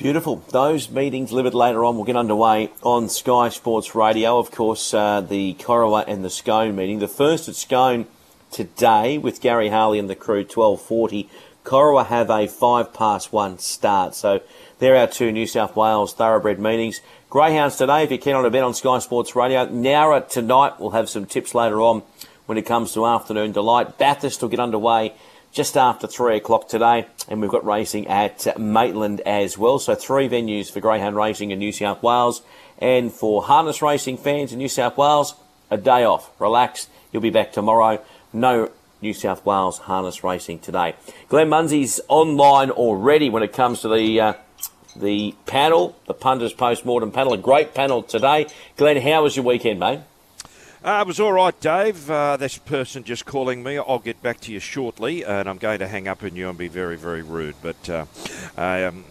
Beautiful. Those meetings delivered later on will get underway on Sky Sports Radio. Of course, uh, the Corowa and the Scone meeting. The first at Scone today with Gary Harley and the crew, 1240. Corowa have a five past one start. So they're our two New South Wales thoroughbred meetings. Greyhounds today, if you cannot on bet on Sky Sports Radio. Nowra tonight, we'll have some tips later on when it comes to afternoon delight. Bathurst will get underway just after three o'clock today, and we've got racing at Maitland as well. So three venues for greyhound racing in New South Wales, and for harness racing fans in New South Wales, a day off. Relax. You'll be back tomorrow. No New South Wales harness racing today. Glenn Munsey's online already when it comes to the uh, the panel, the punters post mortem panel. A great panel today. Glenn, how was your weekend, mate? Uh, it was all right, Dave. Uh, this person just calling me. I'll get back to you shortly, and I'm going to hang up on you and be very, very rude. But uh, um,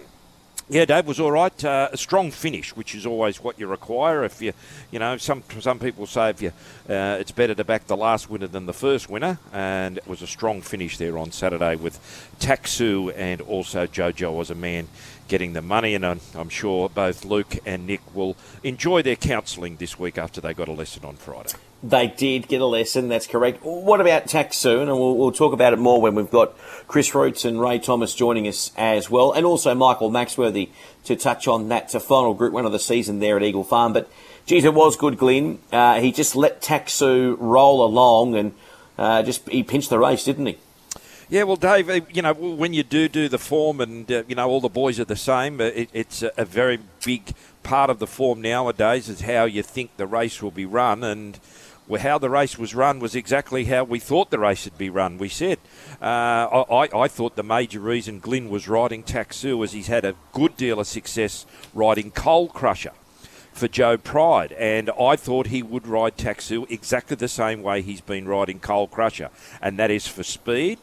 yeah, Dave was all right. Uh, a strong finish, which is always what you require. If you, you know, some some people say if you, uh, it's better to back the last winner than the first winner, and it was a strong finish there on Saturday with Taxu and also Jojo as a man getting the money. And I'm, sure both Luke and Nick will enjoy their counselling this week after they got a lesson on Friday. They did get a lesson, that's correct. What about Taxoon? And we'll, we'll, talk about it more when we've got Chris Roots and Ray Thomas joining us as well, and also Michael Maxworthy to touch on that to final group one of the season there at Eagle Farm. But, geez, it was good, Glenn. Uh, he just let Taxu roll along and uh, just he pinched the race, didn't he? Yeah, well, Dave, uh, you know, when you do do the form and, uh, you know, all the boys are the same, it, it's a, a, very big part of the form nowadays is how you think the race will be run. And how the race was run was exactly how we thought the race would be run. We said, uh, I, I, thought the major reason Glyn was riding Taxu was he's had a good deal of success riding Coal Crusher for Joe Pride, and I thought he would ride Taxu exactly the same way he's been riding Coal Crusher, and that is for speed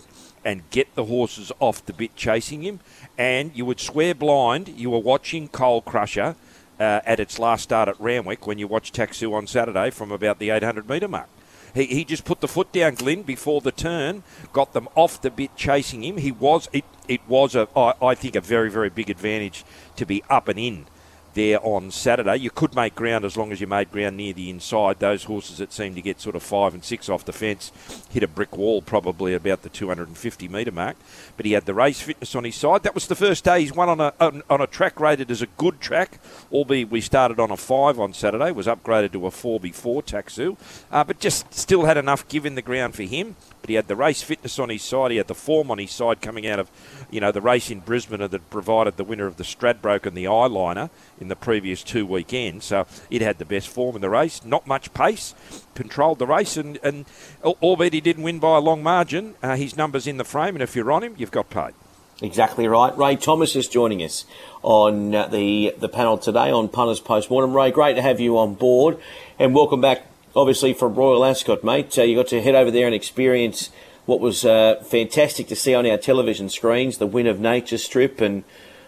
and get the horses off the bit chasing him. And you would swear blind you were watching Coal Crusher uh, at its last start at Randwick when you watched Taxu on Saturday from about the 800 metre mark. He, he just put the foot down, Glyn, before the turn, got them off the bit chasing him. He was it, it was a I, I think a very very big advantage to be up and in there on Saturday. You could make ground as long as you made ground near the inside. Those horses that seem to get sort of five and six off the fence hit a brick wall probably about the 250 metre mark. But he had the race fitness on his side. That was the first day he's won on a on, on a track rated as a good track, albeit we started on a five on Saturday. Was upgraded to a four before Taxu, uh, but just still had enough give in the ground for him. But he had the race fitness on his side. He had the form on his side coming out of, you know, the race in Brisbane that provided the winner of the Stradbroke and the Eyeliner in the previous two weekends. So it had the best form in the race. Not much pace. Controlled the race, and, and albeit he didn't win by a long margin, uh, his numbers in the frame. And if you're on him, you've got paid. Exactly right. Ray Thomas is joining us on uh, the the panel today on Punters Postmortem. Ray, great to have you on board, and welcome back obviously from Royal Ascot, mate. Uh, you got to head over there and experience what was uh, fantastic to see on our television screens, the win of Nature Strip, and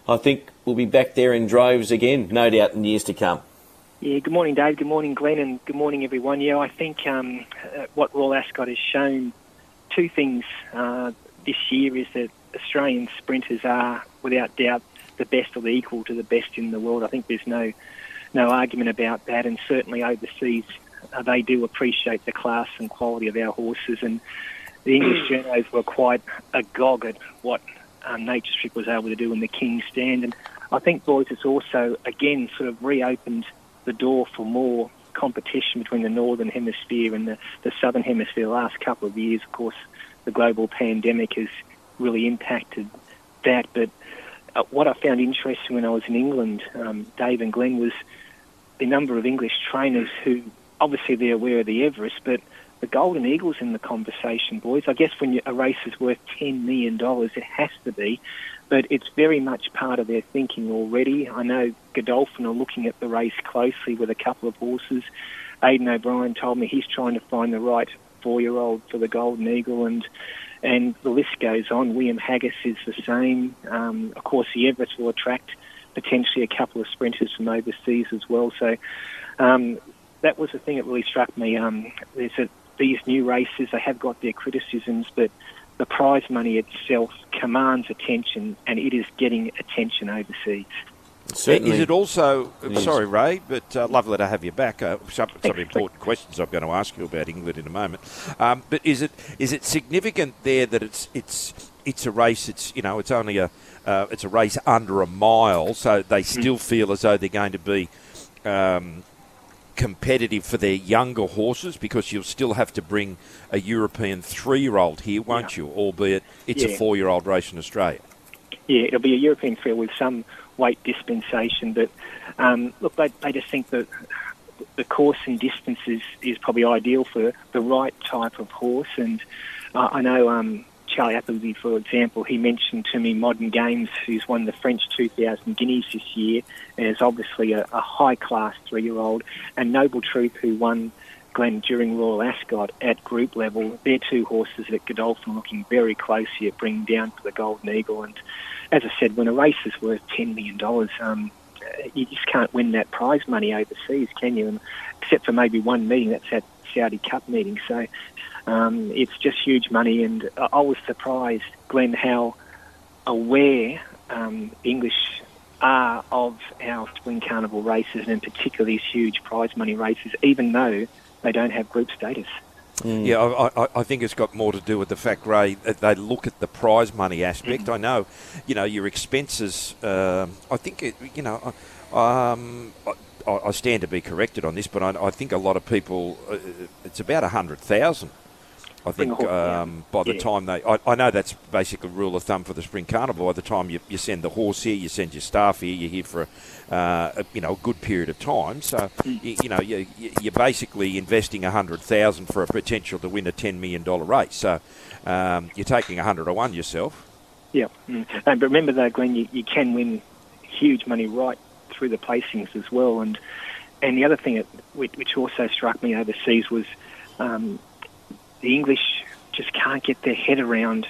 I think we'll be back there in droves again, no doubt, in years to come. Yeah, good morning, Dave. Good morning, Glenn, and good morning, everyone. Yeah, I think um, uh, what Royal Ascot has shown two things uh, this year is that Australian sprinters are, without doubt, the best or the equal to the best in the world. I think there's no no argument about that, and certainly overseas uh, they do appreciate the class and quality of our horses. And the English journos were quite agog at what um, Nature Strip was able to do in the King's Stand. And I think, boys, it's also, again, sort of reopened the door for more competition between the Northern Hemisphere and the, the Southern Hemisphere the last couple of years. Of course, the global pandemic has really impacted that. But uh, what I found interesting when I was in England, um, Dave and Glenn, was the number of English trainers who obviously they're aware of the Everest, but the Golden Eagle's in the conversation, boys. I guess when a race is worth $10 million, it has to be, but it's very much part of their thinking already. I know Godolphin are looking at the race closely with a couple of horses. Aidan O'Brien told me he's trying to find the right four-year-old for the Golden Eagle, and and the list goes on. William Haggas is the same. Um, of course, the Everest will attract potentially a couple of sprinters from overseas as well. So um, that was the thing that really struck me. Um, is that these new races they have got their criticisms, but the prize money itself commands attention, and it is getting attention overseas. Certainly. Is it also, It is. sorry, Ray, but uh, lovely to have you back. Uh, some, some important questions I'm going to ask you about England in a moment. Um, but is it is it significant there that it's it's it's a race? It's you know it's only a uh, it's a race under a mile, so they still feel as though they're going to be. Um, competitive for their younger horses because you'll still have to bring a European three-year-old here, won't you? Albeit it's a four-year-old race in Australia. Yeah, it'll be a European fair with some weight dispensation, but um, look, they, they just think that the course and distance is, is probably ideal for the right type of horse. And uh, I know um, Charlie Appleby, for example, he mentioned to me Modern Games, who's won the French 2000 Guineas this year, and is obviously a, a high class three year old, and Noble Truth, who won Glen during Royal Ascot at group level. They're two horses that Godolphin looking very closely at bringing down for the Golden Eagle. And as I said, when a race is worth $10 million, um, you just can't win that prize money overseas, can you? And except for maybe one meeting, that's that Saudi Cup meeting. So um, it's just huge money. And I I was surprised, Glenn, how aware um, English are of our Spring Carnival races, and in particular these huge prize money races, even though they don't have group status. Yeah, I, I, I think it's got more to do with the fact, Ray, that they look at the prize money aspect. I know, you know, your expenses. um I think, it, you know, um, I, I stand to be corrected on this, but I, I think a lot of people, uh, it's about a hundred thousand. I think um, by the Yeah. time they, I, I know that's basically rule of thumb for the spring carnival. By the time you, you send the horse here, you send your staff here, you're here for a, uh, a you know a good period of time. So Mm. you, you know you, you- you're basically investing a hundred thousand for a potential to win a ten million dollar race. So um, you're taking a hundred to one yourself. Yeah. Mm. But remember, though, Glenn, you, you can win huge money right through the placings as well. And and the other thing that, which, which also struck me overseas was um, the English just can't get their head around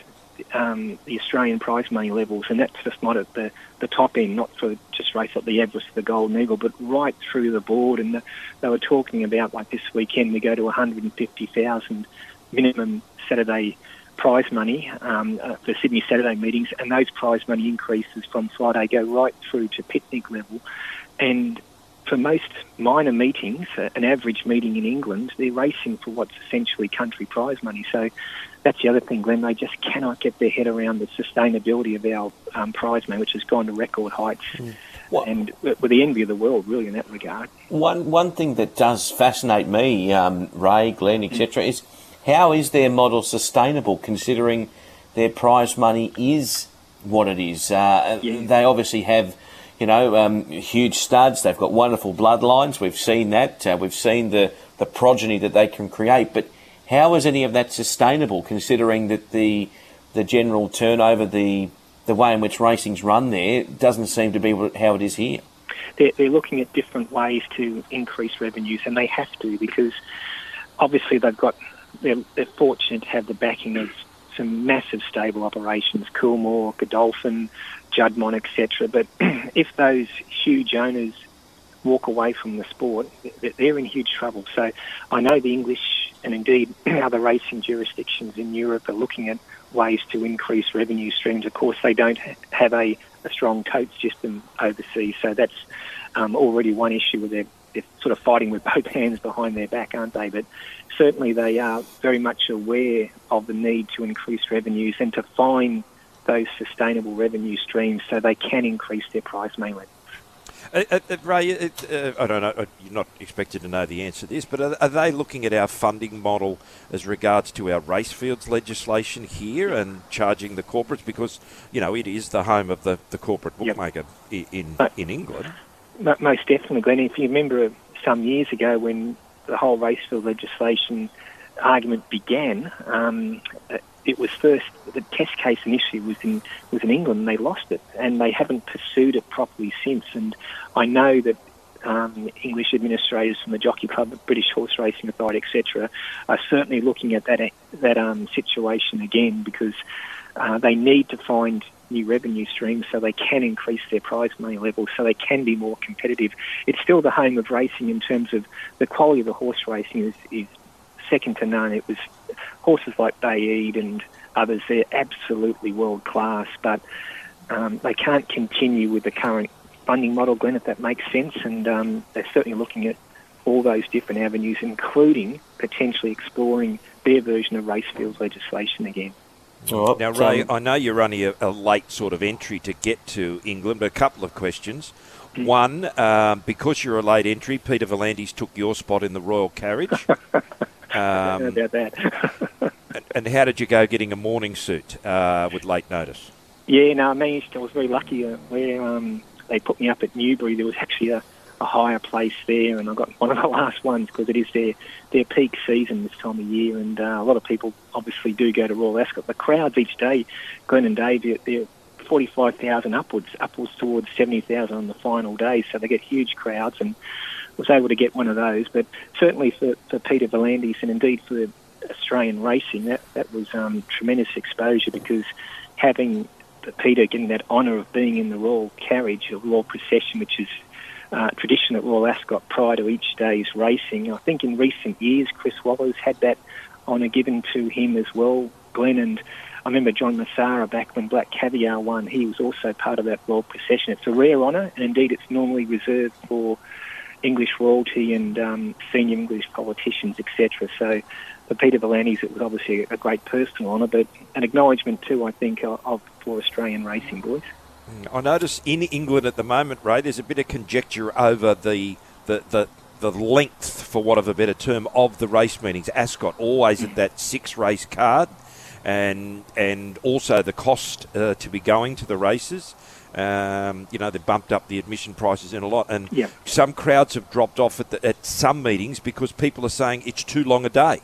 um, the Australian prize money levels, and that's just not at the, the top end, not for just race at the Everest, the Golden Eagle, but right through the board. And the, they were talking about like this weekend we go to 150,000 minimum Saturday prize money um, uh, for Sydney Saturday meetings, and those prize money increases from Friday go right through to picnic level. And for most minor meetings, uh, an average meeting in England, they're racing for what's essentially country prize money. So that's the other thing, Glenn. They just cannot get their head around the sustainability of our um, prize money, which has gone to record heights. What- And we're the envy of the world, really, in that regard. One one thing that does fascinate me, um, Ray, Glenn, etc., is how is their model sustainable considering their prize money is what it is? Uh, Yeah. They obviously have, you know, um, huge studs. They've got wonderful bloodlines. We've seen that. Uh, we've seen the the progeny that they can create. But how is any of that sustainable considering that the the general turnover, the the way in which racing's run there, doesn't seem to be how it is here? they're, they're looking at different ways to increase revenues, and they have to because obviously they've got they're, they're fortunate to have the backing of some massive stable operations, Coolmore, Godolphin, Juddmonte, etc. But if those huge owners walk away from the sport, they're in huge trouble. So I know the English and indeed other racing jurisdictions in Europe are looking at ways to increase revenue streams. Of course, they don't have a, a strong coach system overseas, so that's um, already one issue where they're, they're sort of fighting with both hands behind their back, aren't they? But certainly they are very much aware of the need to increase revenues and to find those sustainable revenue streams so they can increase their price levels. Uh, uh, uh, Ray, it, uh, I don't know. uh, You're not expected to know the answer to this, but are, are they looking at our funding model as regards to our race fields legislation here and charging the corporates because you know it is the home of the, the corporate bookmaker i- in in England. Mo- Most definitely, Glenn. If you remember some years ago when the whole racefield legislation argument began, um, uh, it was first the test case initially was in was in England. and They lost it, and they haven't pursued it properly since. And I know that um, English administrators from the Jockey Club, the British Horse Racing Authority, etc., are certainly looking at that that um, situation again because uh, they need to find new revenue streams so they can increase their prize money levels so they can be more competitive. It's still the home of racing in terms of the quality of the horse racing is, is second to none. It was horses like Baaeed and others, they're absolutely world class, but um, they can't continue with the current funding model, Glenn, if that makes sense. And um, they're certainly looking at all those different avenues, including potentially exploring their version of race fields legislation again. Right. Now, Ray, I know you're only a, a, late sort of entry to get to England, but a couple of questions. Mm. One, um, because you're a late entry, Peter V'landys took your spot in the Royal Carriage. Um, about that. and, and, how did you go getting a morning suit uh, with late notice? Yeah, no, I managed. I was very lucky. Uh, where um, they put me up at Newbury, there was actually a, a hire place there, and I got one of the last ones because it is their their peak season this time of year, and uh, a lot of people obviously do go to Royal Ascot. The crowds each day, Glenn and Dave, they're, they're 45,000 upwards, upwards towards 70,000 on the final day, so they get huge crowds, and was able to get one of those. But certainly for, for Peter V'landys and indeed for Australian racing, that that was um, tremendous exposure because having Peter getting that honour of being in the royal carriage, or royal procession, which is uh, tradition at Royal Ascot prior to each day's racing. I think in recent years, Chris Waller's had that honour given to him as well, Glenn. And I remember John Messara back when Black Caviar won, he was also part of that royal procession. It's a rare honour, and indeed it's normally reserved for English royalty and um, senior English politicians, etc. So for Peter V'landys, it was obviously a great personal honour, but an acknowledgement too, I think, of, for Australian racing boys. Mm, I notice in England at the moment, Ray, there's a bit of conjecture over the the, the the length, for want of a better term, of the race meetings. Ascot always at that six race card, and and also the cost uh, to be going to the races. Um, you know, they bumped up the admission prices in a lot, and yep. some crowds have dropped off at, the, at some meetings because people are saying it's too long a day.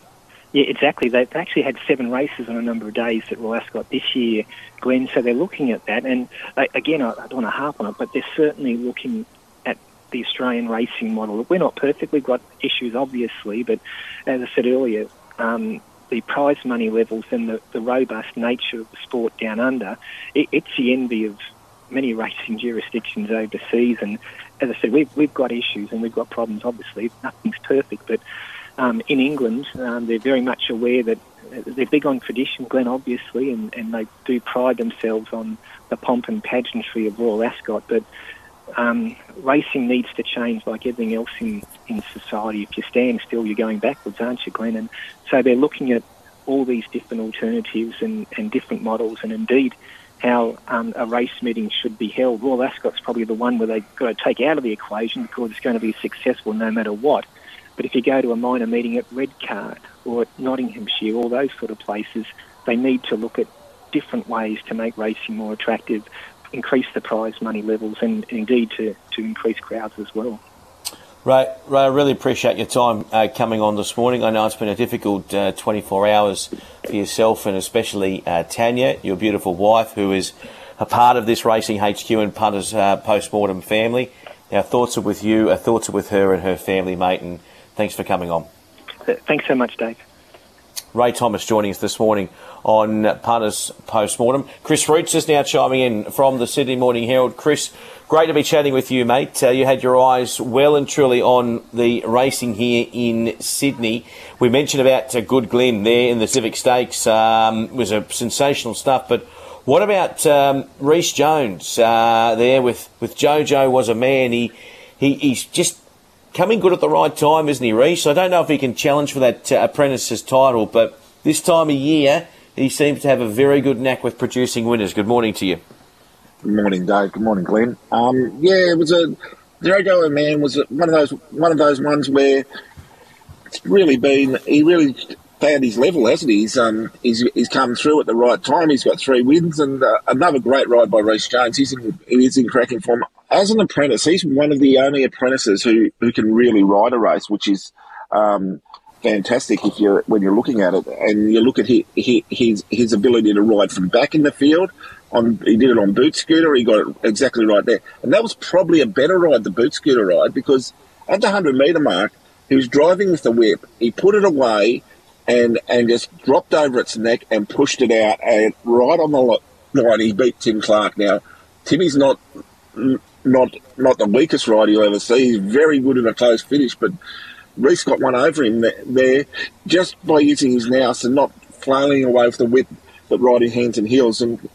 Yeah, exactly. They've actually had seven races on a number of days at Royal Ascot this year, Glenn. So they're looking at that. And uh, again, I, don't want to harp on it, but they're certainly looking at the Australian racing model. We're not perfect. We've got issues, obviously, but as I said earlier, um, the prize money levels and the, the robust nature of the sport down under, it, it's the envy of many racing jurisdictions overseas. And as I said, we've, we've got issues and we've got problems, obviously. Nothing's perfect, but um, in England, um, they're very much aware that they're big on tradition, Glenn, obviously, and, and they do pride themselves on the pomp and pageantry of Royal Ascot. But um, racing needs to change like everything else in, in society. If you stand still, you're going backwards, aren't you, Glenn? And so they're looking at all these different alternatives and, and different models, and indeed how um, a race meeting should be held. Royal Ascot's probably the one where they've got to take out of the equation because it's going to be successful no matter what. But if you go to a minor meeting at Redcar or at Nottinghamshire, all those sort of places, they need to look at different ways to make racing more attractive, increase the prize money levels, and indeed to, to increase crowds as well. Ray, Ray, I really appreciate your time uh, coming on this morning. I know it's been a difficult uh, 24 hours for yourself and especially uh, Tanya, your beautiful wife, who is a part of this Racing HQ and Punters uh, post-mortem family. Our thoughts are with you, our thoughts are with her and her family, mate, and Thanks for coming on. Thanks so much, Dave. Ray Thomas joining us this morning on Punters Postmortem. Chris Roots is now chiming in from the Sydney Morning Herald. Chris, great to be chatting with you, mate. Uh, you had your eyes well and truly on the racing here in Sydney. We mentioned about uh, Good Glen there in the Civic Stakes. Um, it was a sensational stuff, but what about um, Reece Jones uh, there with, with Jojo was a man. He, he he's just coming good at the right time, isn't he, Reece? I don't know if he can challenge for that uh, apprentice's title, but this time of year, he seems to have a very good knack with producing winners. Good morning to you. Good morning, Dave. Good morning, Glenn. Um, yeah, it was a Zero Man was one of those one of those ones where it's really been he really found his level, hasn't he? He's um he's, he's come through at the right time. He's got three wins and uh, another great ride by Reece Jones. He's in he's in cracking form as an apprentice, he's one of the only apprentices who, who can really ride a race, which is um, fantastic if you're when you're looking at it and you look at his, his ability to ride from back in the field. On he did it on boot scooter. He got it exactly right there, and that was probably a better ride, the boot scooter ride, because at the hundred meter mark, he was driving with the whip. He put it away and and just dropped over its neck and pushed it out, and right on the line, he beat Tim Clark. Now, Timmy's not not not the weakest rider you'll ever see. He's very good in a close finish, but Reece got one over him there just by using his nous and not flailing away with the whip, but riding hands and heels. And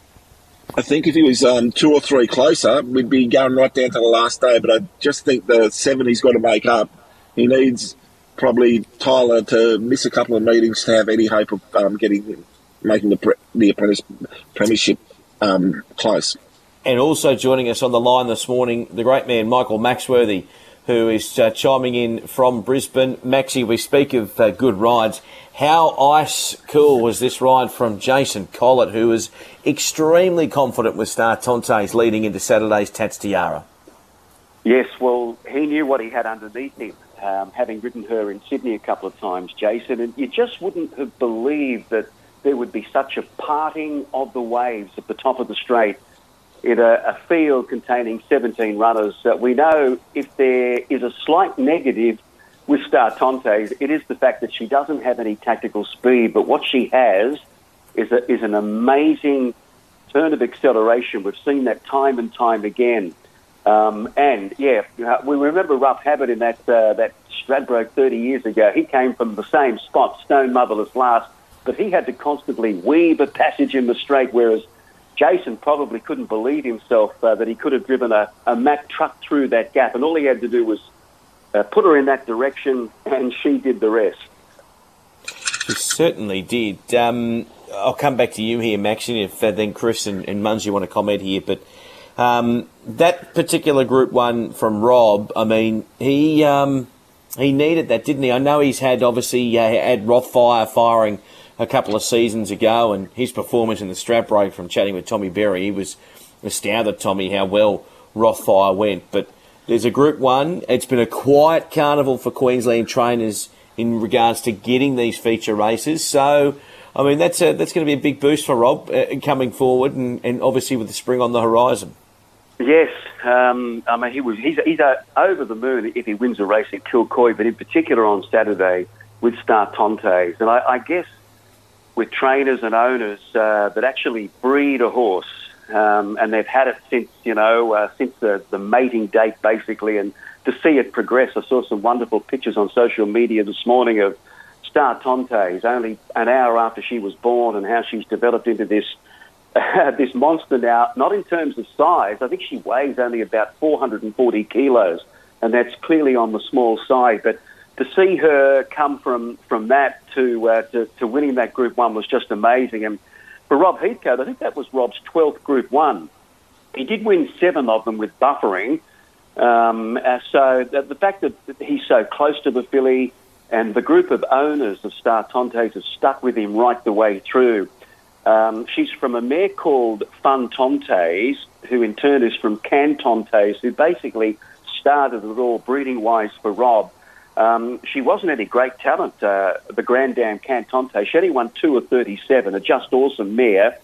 I think if he was um, two or three closer, we'd be going right down to the last day. But I just think the seven he's got to make up. He needs probably Tyler to miss a couple of meetings to have any hope of um, getting making the pre- the apprentice premiership um, close. And also joining us on the line this morning, the great man Michael Maxworthy, who is uh, chiming in from Brisbane. Maxi, we speak of uh, good rides. How ice cool was this ride from Jason Collett, who was extremely confident with Star Tontes leading into Saturday's Tats Tiara? Yes, well, he knew what he had underneath him, um, having ridden her in Sydney a couple of times, Jason, and you just wouldn't have believed that there would be such a parting of the waves at the top of the straight in a, a field containing 17 runners. Uh, we know if there is a slight negative with Star Tontes, it is the fact that she doesn't have any tactical speed, but what she has is, a, is an amazing turn of acceleration. We've seen that time and time again. Um, and yeah, we remember Rough Habit in that uh, that Stradbroke 30 years ago. He came from the same spot, Stone Motherless last, but he had to constantly weave a passage in the straight, whereas Jason probably couldn't believe himself uh, that he could have driven a, a Mack truck through that gap, and all he had to do was uh, put her in that direction, and she did the rest. She certainly did. Um, I'll come back to you here, Max, and if uh, then Chris and, and Mungie want to comment here, but um, that particular Group One from Rob, I mean, he um, he needed that, didn't he? I know he's had obviously uh, had Rothfire firing a couple of seasons ago, and his performance in the Stradbroke from chatting with Tommy Berry, he was astounded, Tommy, how well Rothfire went. But there's a Group One. It's been a quiet carnival for Queensland trainers in regards to getting these feature races. So, I mean, that's a, that's going to be a big boost for Rob uh, coming forward, and, and obviously with the spring on the horizon. Yes, um, I mean he was he's, he's uh, over the moon if he wins a race at Kilcoy, but in particular on Saturday with Star Tontes, and I, I guess with trainers and owners uh, that actually breed a horse, um, and they've had it since you know uh, since the, the mating date basically, and to see it progress. I saw some wonderful pictures on social media this morning of Star Tontes only an hour after she was born, and how she's developed into this. Uh, this monster now, not in terms of size, I think she weighs only about 440 kilos, and that's clearly on the small side. But to see her come from from that to, uh, to to winning that Group One was just amazing. And for Rob Heathcote, I think that was Rob's twelfth Group One. He did win seven of them with buffering. Um, uh, so the, the fact that he's so close to the filly and the group of owners of Star Tontes have stuck with him right the way through. Um, she's from a mare called Fun Tontes, who in turn is from Can Tontes, who basically started it all breeding wise for Rob. Um, she wasn't any great talent, uh, the Grand Dam Cantante. She only won two of 37, a just awesome mare.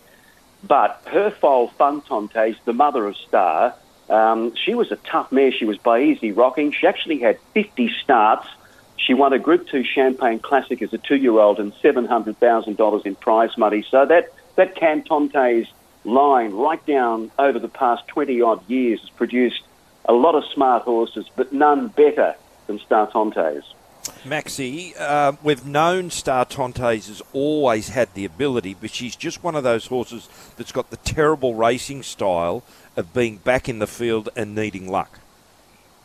But her foal, Funtontes, the mother of Star, um, she was a tough mare. She was by easy rocking. She actually had 50 starts. She won a Group 2 Champagne Classic as a two-year-old and $700,000 in prize money. So that, that Cantontes line right down over the past 20-odd years has produced a lot of smart horses, but none better than Star Tontes. Maxi, uh, we've known Star Tontes has always had the ability, but she's just one of those horses that's got the terrible racing style of being back in the field and needing luck.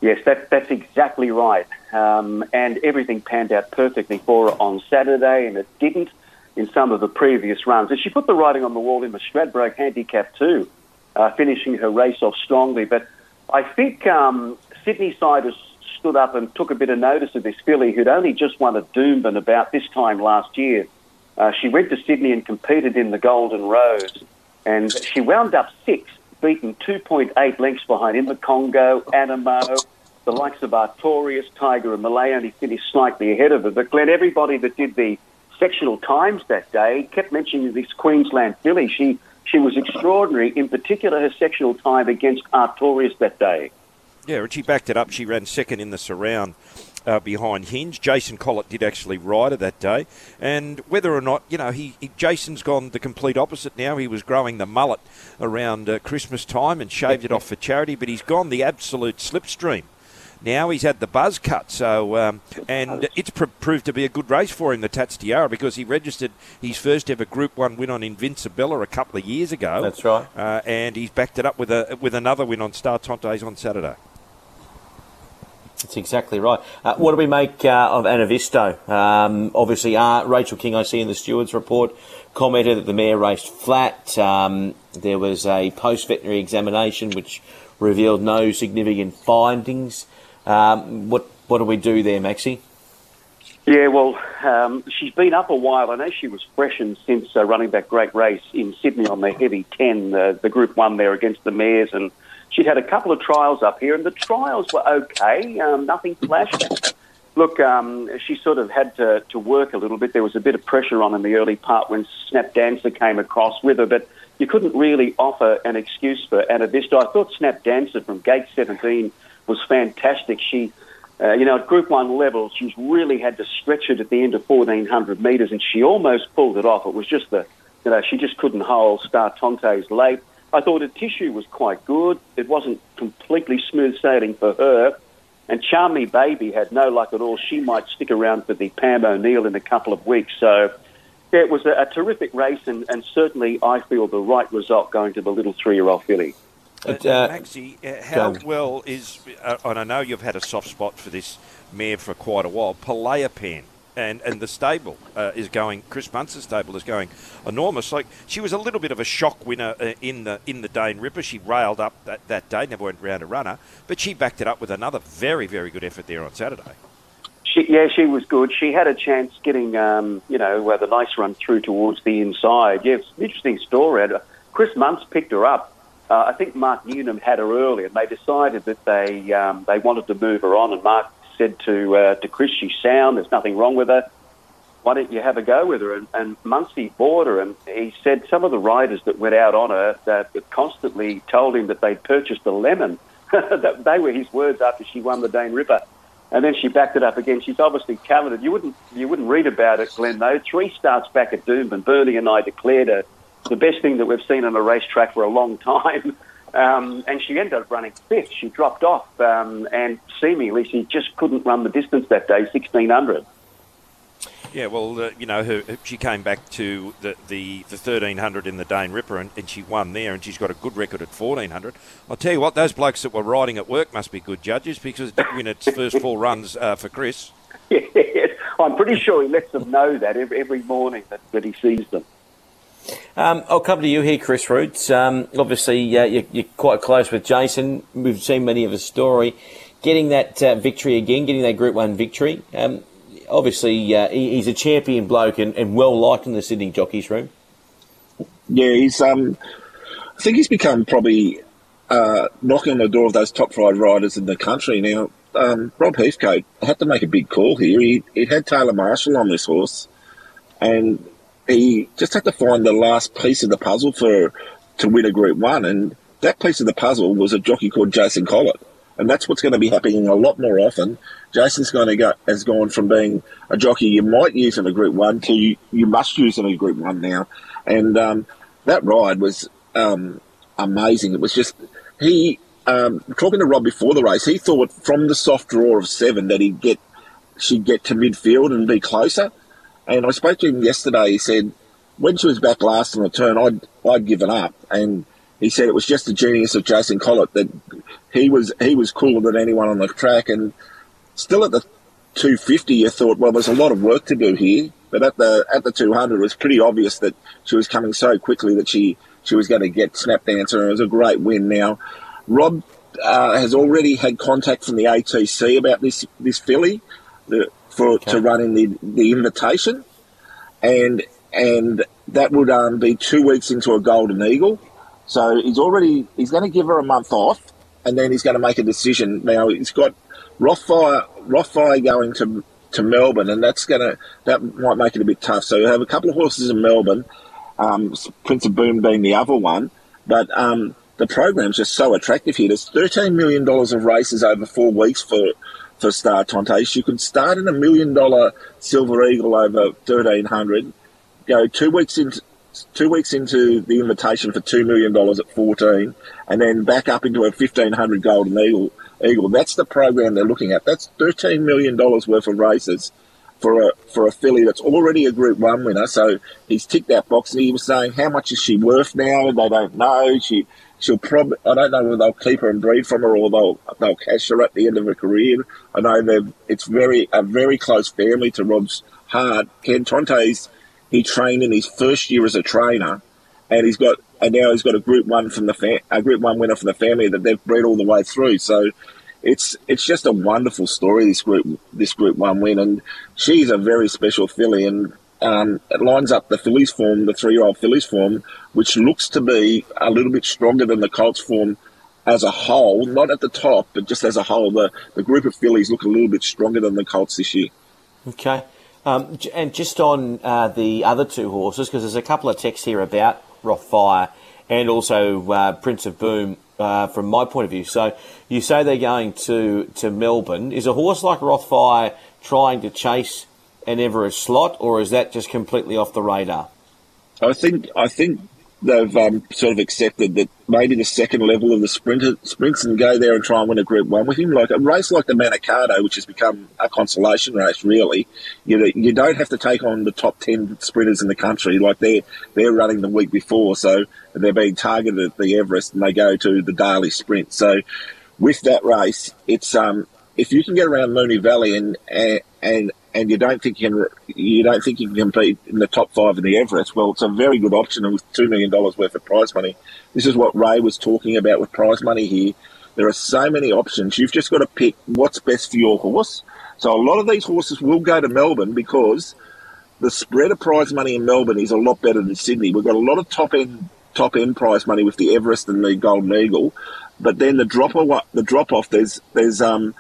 Yes, that, that's exactly right. Um, and everything panned out perfectly for her on Saturday, and it didn't in some of the previous runs. And she put the writing on the wall in the Stradbroke Handicap too, uh, finishing her race off strongly. But I think um, Sydney side has stood up and took a bit of notice of this filly who'd only just won a Doomben about this time last year. Uh, she went to Sydney and competed in the Golden Rose, and she wound up sixth, beaten 2.8 lengths behind in the Congo, Anamoe, the likes of Artorius, Tiger, and Malay only finished slightly ahead of her. But Glenn, everybody that did the sectional times that day kept mentioning this Queensland filly. She she was extraordinary, in particular her sectional time against Artorius that day. Yeah, and she backed it up. She ran second in the surround uh, behind Hinge. Jason Collett did actually ride her that day. And whether or not, you know, he, he Jason's gone the complete opposite now. He was growing the mullet around uh, Christmas time and shaved it off for charity, but he's gone the absolute slipstream now he's had the buzz cut. So, um, and it's pr- proved to be a good race for him, the Tats Tiara, because he registered his first ever Group One win on Invincibella a couple of years ago. That's right. Uh, and he's backed it up with a with another win on Star Tontes on Saturday. That's exactly right. Uh, what do we make uh, of Annavisto? Um, obviously, uh, Rachel King, I see in the stewards report, commented that the mare raced flat. Um, there was a post veterinary examination which revealed no significant findings. Um, what what do we do there, Maxie? Yeah, well, um, she's been up a while. I know she was freshened since uh, running that great race in Sydney on the Heavy 10, uh, the Group 1 there against the mares, and she'd had a couple of trials up here, and the trials were okay, um, nothing flashed. Look, um, she sort of had to, to work a little bit. There was a bit of pressure on in the early part when Snap Dancer came across with her, but you couldn't really offer an excuse for Annavisto. I thought Snap Dancer from Gate 17 was fantastic. She, uh, you know, at Group 1 level, she's really had to stretch it at the end of 1400 metres, and she almost pulled it off. It was just the, you know, she just couldn't hold Star Tontes late. I thought her tissue was quite good. It wasn't completely smooth sailing for her. And Charm Me Baby had no luck at all. She might stick around for the Pam O'Neill in a couple of weeks. So, yeah, it was a, a terrific race, and, and certainly I feel the right result going to the little three year old filly. Uh, uh, Maxie, uh, how well is, uh, and I know you've had a soft spot for this mare for quite a while, Pan and and the stable uh, is going. Chris Munce's stable is going enormous. Like she was a little bit of a shock winner uh, in the in the Dane Ripper. She railed up that, that day, never went round a runner, but she backed it up with another very very good effort there on Saturday. She, yeah, she was good. She had a chance getting, um, you know, uh, the nice run through towards the inside. Yes, interesting story. Chris Munce picked her up. Uh, I think Mark Newnham had her early, and they decided that they um, they wanted to move her on. And Mark said to uh, to Chris, "She's sound. There's nothing wrong with her. Why don't you have a go with her?" And, and Muncie bought her, and he said some of the riders that went out on her that constantly told him that they'd purchased a lemon. that they were his words after she won the Dane Ripper. And then she backed it up again. She's obviously talented. You wouldn't you wouldn't read about it, Glenn. Though three starts back at Doomben, Bernie and I declared her the best thing that we've seen on a racetrack for a long time. Um, and she ended up running fifth. She dropped off, um, and seemingly she just couldn't run the distance that day, 1600. Yeah, well, uh, you know, her, she came back to the, the, the 1300 in the Dane Ripper and, and she won there, and she's got a good record at 1400. I'll tell you what, those blokes that were riding at work must be good judges because it win its first four runs uh, for Chris. Yeah, I'm pretty sure he lets them know that every, every morning that, that he sees them. Um, I'll come to you here, Chris Roots. Um, obviously, uh, you're, you're, quite close with Jason. We've seen many of his story. Getting that uh, victory again, getting that Group 1 victory. Um, obviously, uh, he, he's a champion bloke and, and, well liked in the Sydney jockeys room. Yeah, he's. Um, I think he's become probably uh, knocking on the door of those top five riders in the country now. Um, Rob Heathcote had to make a big call here. He, he had Taylor Marshall on this horse, and he just had to find the last piece of the puzzle for to win a Group One, and that piece of the puzzle was a jockey called Jason Collett, and that's what's going to be happening a lot more often. Jason's going to go has gone from being a jockey you might use in a Group One to you, you must use in a Group One now, and um, that ride was um, amazing. It was just he um, talking to Rob before the race. He thought from the soft draw of seven that he'd get she'd get to midfield and be closer and I spoke to him yesterday. He said when she was back last in the turn, I'd I'd given up, and he said it was just the genius of Jason Collett that he was he was cooler than anyone on the track, and still at the 250, you thought, well, there's a lot of work to do here. But at the at the 200, it was pretty obvious that she was coming so quickly that she she was going to get snap dancer, and it was a great win. Now, Rob uh, has already had contact from the ATC about this this filly. The, for okay. to run in the the invitation, and and that would um, be two weeks into a golden eagle. So he's already he's going to give her a month off, and then he's going to make a decision. Now he's got Rothfire Rothfire going to to Melbourne, and that's going to that might make it a bit tough. So you have a couple of horses in Melbourne, um, Prince of Boom being the other one, but um, the program's just so attractive here. There's thirteen million dollars of races over four weeks for for Star Tontes. You could start in a million dollar Silver Eagle over thirteen hundred, go two weeks into two weeks into the invitation for two million dollars at fourteen, and then back up into a fifteen hundred Golden Eagle Eagle. That's the program they're looking at. That's $13 million worth of races for a for a filly that's already a Group One winner. So he's ticked that box, and he was saying how much is she worth now? They don't know. She she'll probably I don't know whether they'll keep her and breed from her or they'll they'll cash her at the end of her career. I know they it's very a very close family to Rob's heart. Ken Tonte's he trained in his first year as a trainer, and he's got and now he's got a Group One from the fa- a Group One winner from the family that they've bred all the way through. So it's it's just a wonderful story. This group this Group One win, and she's a very special filly, and um, it lines up the fillies form, the three year old fillies form, which looks to be a little bit stronger than the Colts form as a whole, not at the top, but just as a whole. The the group of fillies look a little bit stronger than the Colts this year. Okay. Um, and just on uh, the other two horses, because there's a couple of texts here about Rothfire and also uh, Prince of Boom uh, from my point of view. So you say they're going to, to Melbourne. Is a horse like Rothfire trying to chase an Everest slot, or is that just completely off the radar? I think I think they've um, sort of accepted that maybe the second level of the sprinter sprints and go there and try and win a Group One with him. Like a race like the Manikato, which has become a consolation race, really. You know, you don't have to take on the top ten sprinters in the country. Like they're they're running the week before, so they're being targeted at the Everest, and they go to the daily sprint. So with that race, it's um, if you can get around Moonee Valley and and and you don't think you can you don't think you can compete in the top five in the Everest, well, it's a very good option with two million dollars worth of prize money. This is what Ray was talking about with prize money here. There are so many options. You've just got to pick what's best for your horse. So a lot of these horses will go to Melbourne because the spread of prize money in Melbourne is a lot better than Sydney. We've got a lot of top end top end prize money with the Everest and the Golden Eagle, but then the drop off the drop off there's there's um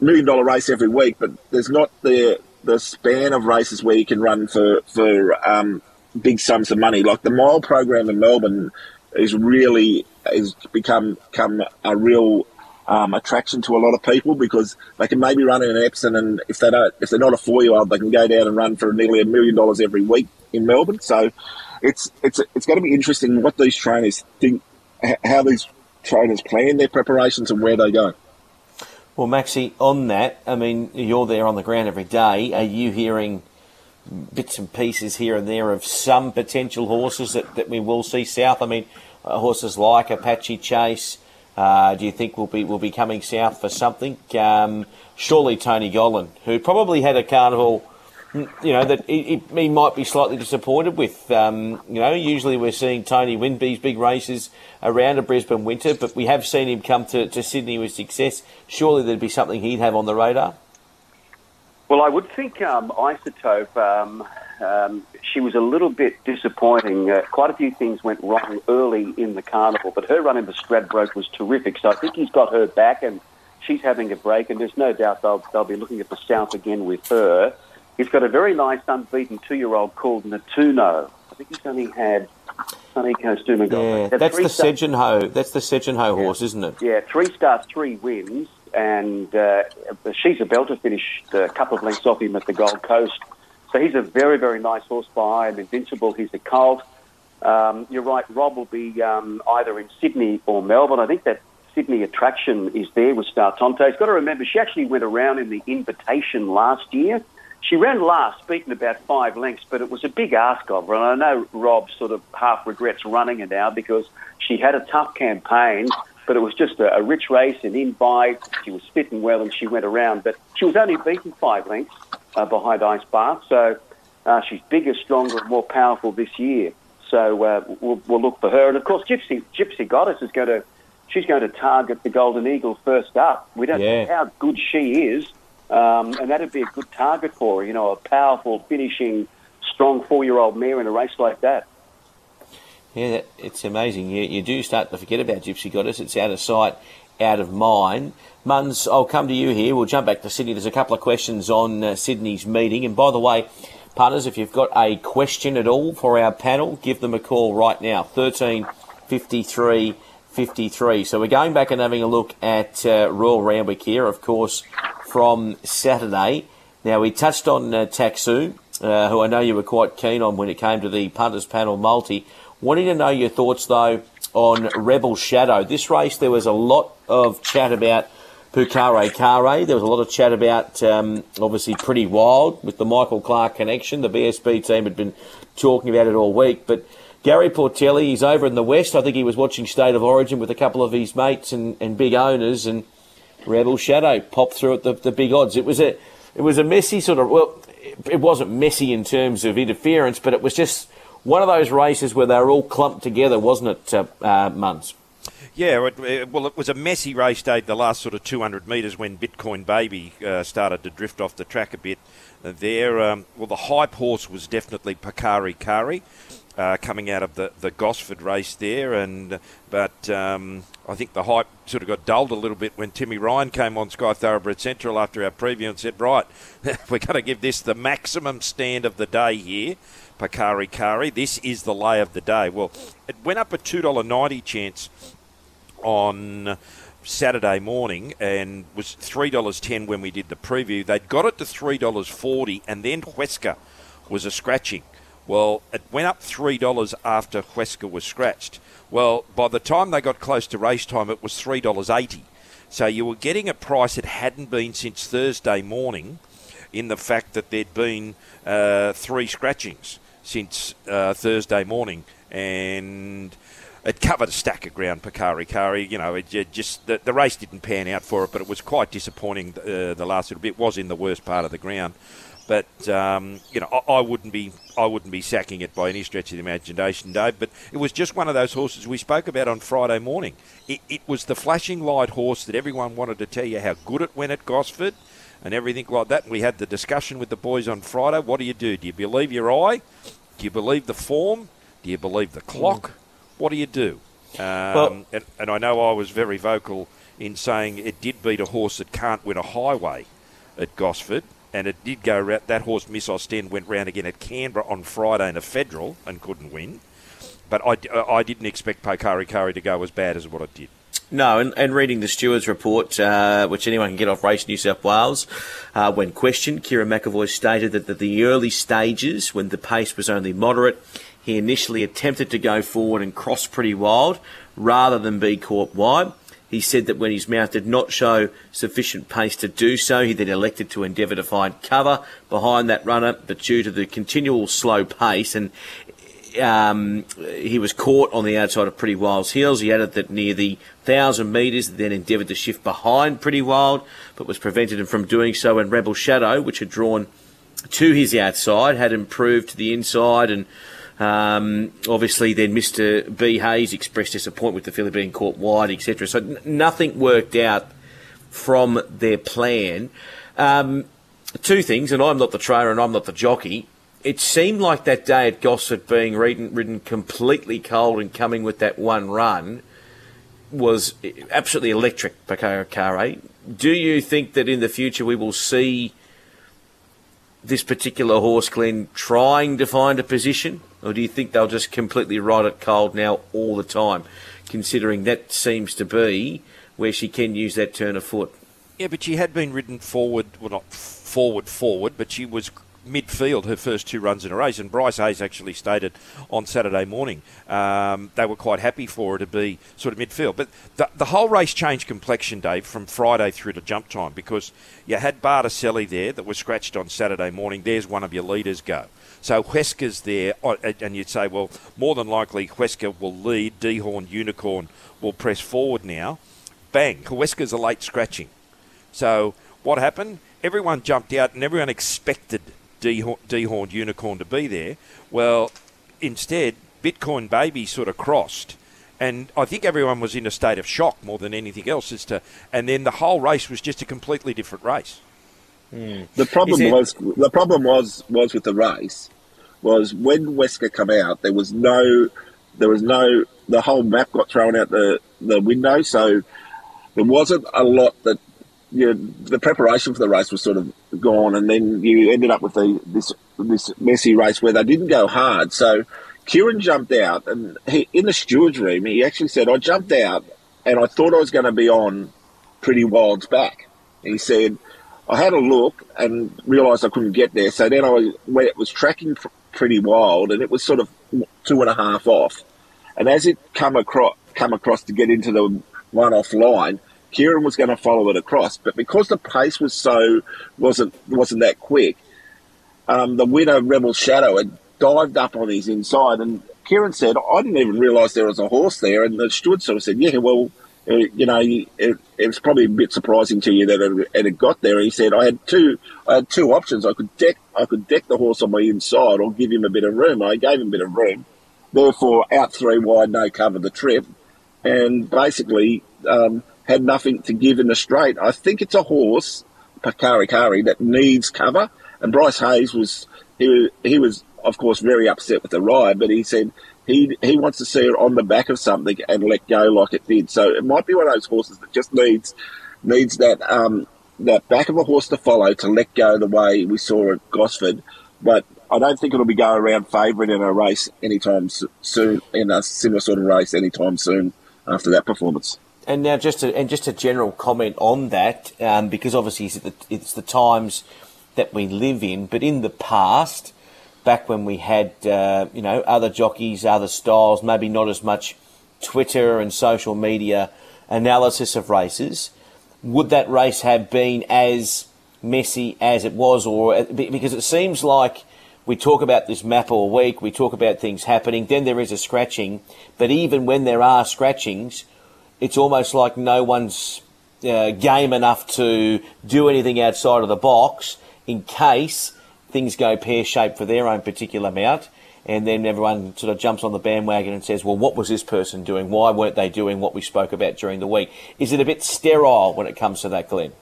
million dollar race every week, but there's not the the span of races where you can run for for um, big sums of money. Like the mile program in Melbourne is really has become become a real um, attraction to a lot of people because they can maybe run in an Epsom, and if they don't, if they're not a four year old, they can go down and run for nearly a million dollars every week in Melbourne. So it's it's it's going to be interesting what these trainers think, how these trainers plan their preparations and where they go. Well, Maxi, on that, I mean, you're there on the ground every day. Are you hearing bits and pieces here and there of some potential horses that, that we will see south? I mean, uh, horses like Apache Chase. Uh, do you think will be will be coming south for something? Um, surely Tony Gollan, who probably had a carnival you know that he, he, might be slightly disappointed with. Um, you know, usually we're seeing Tony win these big races around a Brisbane winter, but we have seen him come to, to Sydney with success. Surely there'd be something he'd have on the radar. Well, I would think um, Isotope. Um, um, she was a little bit disappointing. Uh, quite a few things went wrong early in the carnival, but her run in the Stradbroke was terrific. So I think he's got her back, and she's having a break. And there's no doubt they'll they'll be looking at the South again with her. He's got a very nice unbeaten two-year-old called Natuno. I think he's only had Sunny Coast Yeah, that's the Segenho. That's the Segenho yeah. horse, isn't it? Yeah, three starts, three wins, and uh, she's a belter. Finished a couple of lengths off him at the Gold Coast. So he's a very, very nice horse behind Invincible. He's a colt. Um, you're right. Rob will be um, either in Sydney or Melbourne. I think that Sydney attraction is there with Star Tonte. He's got to remember she actually went around in the invitation last year. She ran last, beaten about five lengths, but it was a big ask of her. And I know Rob sort of half regrets running her now because she had a tough campaign, but it was just a, a rich race and in by. She was fitting well and she went around, but she was only beaten five lengths uh, behind Ice Bath. So uh, she's bigger, stronger, and more powerful this year. So uh, we'll, we'll look for her. And of course, Gypsy, Gypsy Goddess is going to she's going to target the Golden Eagle first up. We don't yeah. know how good she is, um, and that'd be a good target for her, you know, a powerful, finishing, strong four year old mare in a race like that. Yeah, it's amazing. You, you do start to forget about Gypsy Goddess. It's out of sight, out of mind. Muns, I'll come to you here. We'll jump back to Sydney. There's a couple of questions on uh, Sydney's meeting. And by the way, punters, if you've got a question at all for our panel, give them a call right now. 13 53 53. So we're going back and having a look at uh, Royal Randwick here. Of course, from Saturday. Now, we touched on uh, uh, who I know you were quite keen on when it came to the punters panel multi. Wanting to know your thoughts, though, on Rebel Shadow. This race, there was a lot of chat about Pukare Kare. There was a lot of chat about, um, obviously, Pretty Wild with the Michael Clark connection. The BSB team had been talking about it all week. But Gary Portelli, he's over in the West. I think he was watching State of Origin with a couple of his mates and, and big owners. And Rebel Shadow popped through at the, the big odds. It was a it was a messy sort of well, it wasn't messy in terms of interference, but it was just one of those races where they were all clumped together, wasn't it, uh, uh, Muns? Yeah, it, it, well, it was a messy race day, the last sort of 200 metres when Bitcoin Baby uh, started to drift off the track a bit there. Um, well, the hype horse was definitely Pakari Kari. Uh, coming out of the, the Gosford race there, and but um, I think the hype sort of got dulled a little bit when Timmy Ryan came on Sky Thoroughbred Central after our preview and said, right, we're going to give this the maximum stand of the day here, Pakari Kari. This is the lay of the day. Well, it went up a $2.90 chance on Saturday morning and was $3.10 when we did the preview. They'd got it to $3.40 and then Huesca was a scratching. Well, it went up $3 after Huesca was scratched. Well, by the time they got close to race time, it was $3.80. So you were getting a price it hadn't been since Thursday morning in the fact that there'd been uh, three scratchings since uh, Thursday morning. And it covered a stack of ground, Pakari Kari. You know, it, it just the, the, race didn't pan out for it, but it was quite disappointing. Uh, the last little bit it was in the worst part of the ground, but um, you know, I, I, wouldn't be I wouldn't be sacking it by any stretch of the imagination, Dave. But it was just one of those horses we spoke about on Friday morning. It, it was the flashing light horse that everyone wanted to tell you how good it went at Gosford. And everything like that. And we had the discussion with the boys on Friday. What do you do? Do you believe your eye? Do you believe the form? Do you believe the clock? Mm what do you do? Um, well, and, and, I know I was very vocal in saying it did beat a horse that can't win a highway at Gosford, and it did go around. That horse, Miss Ostend, went round again at Canberra on Friday in a federal and couldn't win. But I, I didn't expect Pakari Kari to go as bad as what it did. No, and, and reading the stewards report, uh, which anyone can get off Race New South Wales, uh, when questioned, Kerrin McEvoy stated that, that the early stages, when the pace was only moderate, he initially attempted to go forward and cross pretty wild rather than be caught wide. He said that when his mount did not show sufficient pace to do so, he then elected to endeavour to find cover behind that runner, but due to the continual slow pace and um, he was caught on the outside of Pretty Wild's heels. He added that near the thousand metres, then endeavoured to shift behind Pretty Wild, but was prevented from doing so. And Rebel Shadow, which had drawn to his outside, had improved to the inside and um, obviously, then Mr. B. Hayes expressed disappointment with the filly being caught wide, etc. So n- nothing worked out from their plan. Um, two things, and I'm not the trainer and I'm not the jockey. It seemed like that day at Gosford being ridden, ridden completely cold and coming with that one run was absolutely electric, Pakara Do you think that in the future we will see this particular horse, Glenn, trying to find a position? Or do you think they'll just completely ride it cold now all the time, considering that seems to be where she can use that turn of foot? Yeah, but she had been ridden forward, well, not forward, forward, but she was midfield her first two runs in a race. And Bryce Hayes actually stated on Saturday morning um, they were quite happy for her to be sort of midfield. But the, the whole race changed complexion, Dave, from Friday through to jump time because you had Barticelli there that was scratched on Saturday morning. There's one of your leaders go. So Huesca's there, uh, and you'd say, well, more than likely Huesca will lead. Dehorn Unicorn will press forward now. Bang, Huesca's a late scratching. So what happened? Everyone jumped out and everyone expected dehorned unicorn to be there. Well, instead, Bitcoin Baby sort of crossed. And I think everyone was in a state of shock more than anything else as to, and then the whole race was just a completely different race. Mm. The problem it, was the problem was was with the race was when Huesca came out there was no there was no the whole map got thrown out the the window so there wasn't a lot that you know, the preparation for the race was sort of gone, and then you ended up with the, this this messy race where they didn't go hard. So Kerrin jumped out, and he, in the steward's room, he actually said, "I jumped out, and I thought I was going to be on Pretty Wild's back." He said, "I had a look and realised I couldn't get there, so then I went, it was tracking Pretty Wild, and it was sort of two and a half off. And as it come across come across to get into the one off line." Kerrin was going to follow it across, but because the pace was so wasn't wasn't that quick, um, the winner Rebel Shadow had dived up on his inside, and Kerrin said, "I didn't even realise there was a horse there." And the steward sort of said, "Yeah, well." You know, it, it, was probably a bit surprising to you that it, it had got there. He said, "I had two, I had two options. I could deck, I could deck the horse on my inside, or give him a bit of room. I gave him a bit of room, therefore out three wide, no cover the trip, and basically um, had nothing to give in the straight. I think it's a horse, Pakari Kari, that needs cover. And Bryce Hayes was he he was of course very upset with the ride, but he said he he wants to see it on the back of something and let go like it did. So it might be one of those horses that just needs needs that um, that back of a horse to follow to let go the way we saw at Gosford. But I don't think it'll be going around favourite in a race anytime soon in a similar sort of race anytime soon after that performance. And now, just a, and just a general comment on that, um, because obviously it's the, it's the, times that we live in. But in the past, back when we had uh, you know other jockeys, other styles, maybe not as much Twitter and social media analysis of races, would that race have been as messy as it was, or uh, because it seems like we talk about this map all week, we talk about things happening, then there is a scratching, but even when there are scratchings it's almost like no one's uh, game enough to do anything outside of the box in case things go pear shaped for their own particular mount. And then everyone sort of jumps on the bandwagon and says, well, what was this person doing? Why weren't they doing what we spoke about during the week? Is it a bit sterile when it comes to that, Glenn?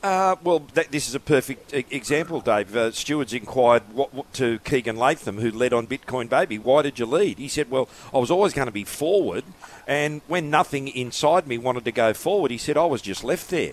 Uh, well, that, this is a perfect example, Dave. Uh, Stewards inquired what, what, to Keagan Latham, who led on Bitcoin Baby. Why did you lead? He said, "Well, I was always going to be forward, and when nothing inside me wanted to go forward, he said I was just left there."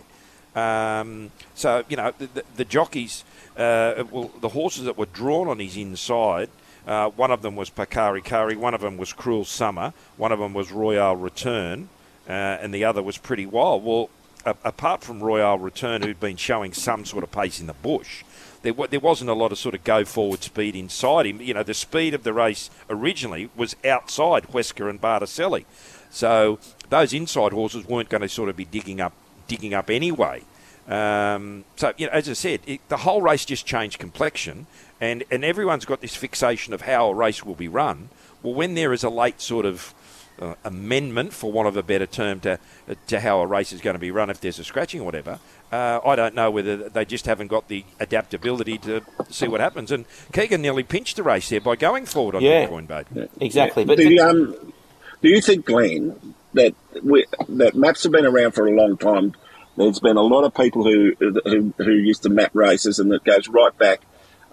Um, so you know, the, the, the jockeys, uh, well, the horses that were drawn on his inside. Uh, one of them was Pakari Kari, one of them was Cruel Summer, one of them was Royale Return, uh, and the other was Pretty Wild. Well, apart from Royale Return, who'd been showing some sort of pace in the bush, there, there wasn't a lot of sort of go forward speed inside him. You know, the speed of the race originally was outside Huesca and Barticelli. So those inside horses weren't going to sort of be digging up digging up anyway. Um, so, you know, as I said, it, the whole race just changed complexion, and, and everyone's got this fixation of how a race will be run. Well, when there is a late sort of uh, amendment, for want of a better term, to to how a race is going to be run if there's a scratching or whatever. Uh, I don't know whether they just haven't got the adaptability to see what happens. And Keagan nearly pinched the race there by going forward on yeah, Bitcoin Boat. Yeah, exactly. But do, um, do you think, Glenn, that we, that maps have been around for a long time? There's been a lot of people who who, who used to map races, and it goes right back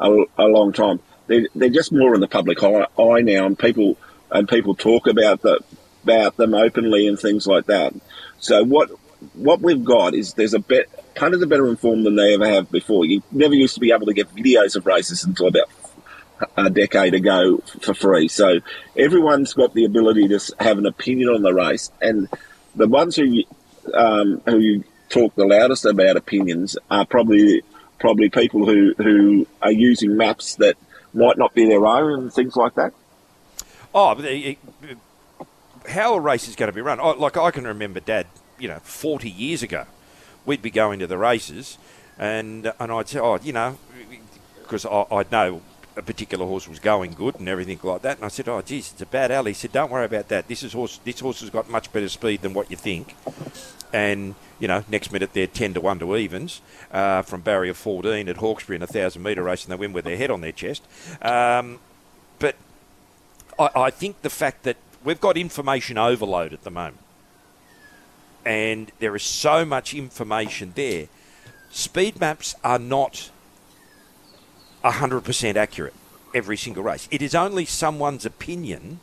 a, a long time. They're, they're just more in the public eye, now, and people and people talk about the, about them openly and things like that. So what what we've got is there's a bit punters are better informed than they ever have before. You never used to be able to get videos of races until about a decade ago for free. So everyone's got the ability to have an opinion on the race, and the ones who um, who talk the loudest about opinions are probably probably people who who are using maps that might not be their own and things like that. Oh, it, how a race is going to be run. Oh, like I can remember, Dad, you know, 40 years ago, we'd be going to the races, and and I'd say, oh, you know, because I'd know a particular horse was going good and everything like that, and I said, oh, geez, it's a bad alley. He said, don't worry about that. This is horse. This horse has got much better speed than what you think, and you know, next minute they're 10 to 1 to evens uh, from barrier 14 at Hawkesbury in a 1,000 metre race and they win with their head on their chest. Um, but I, I think the fact that we've got information overload at the moment, and there is so much information there. Speed maps are not 100% accurate every single race. It is only someone's opinion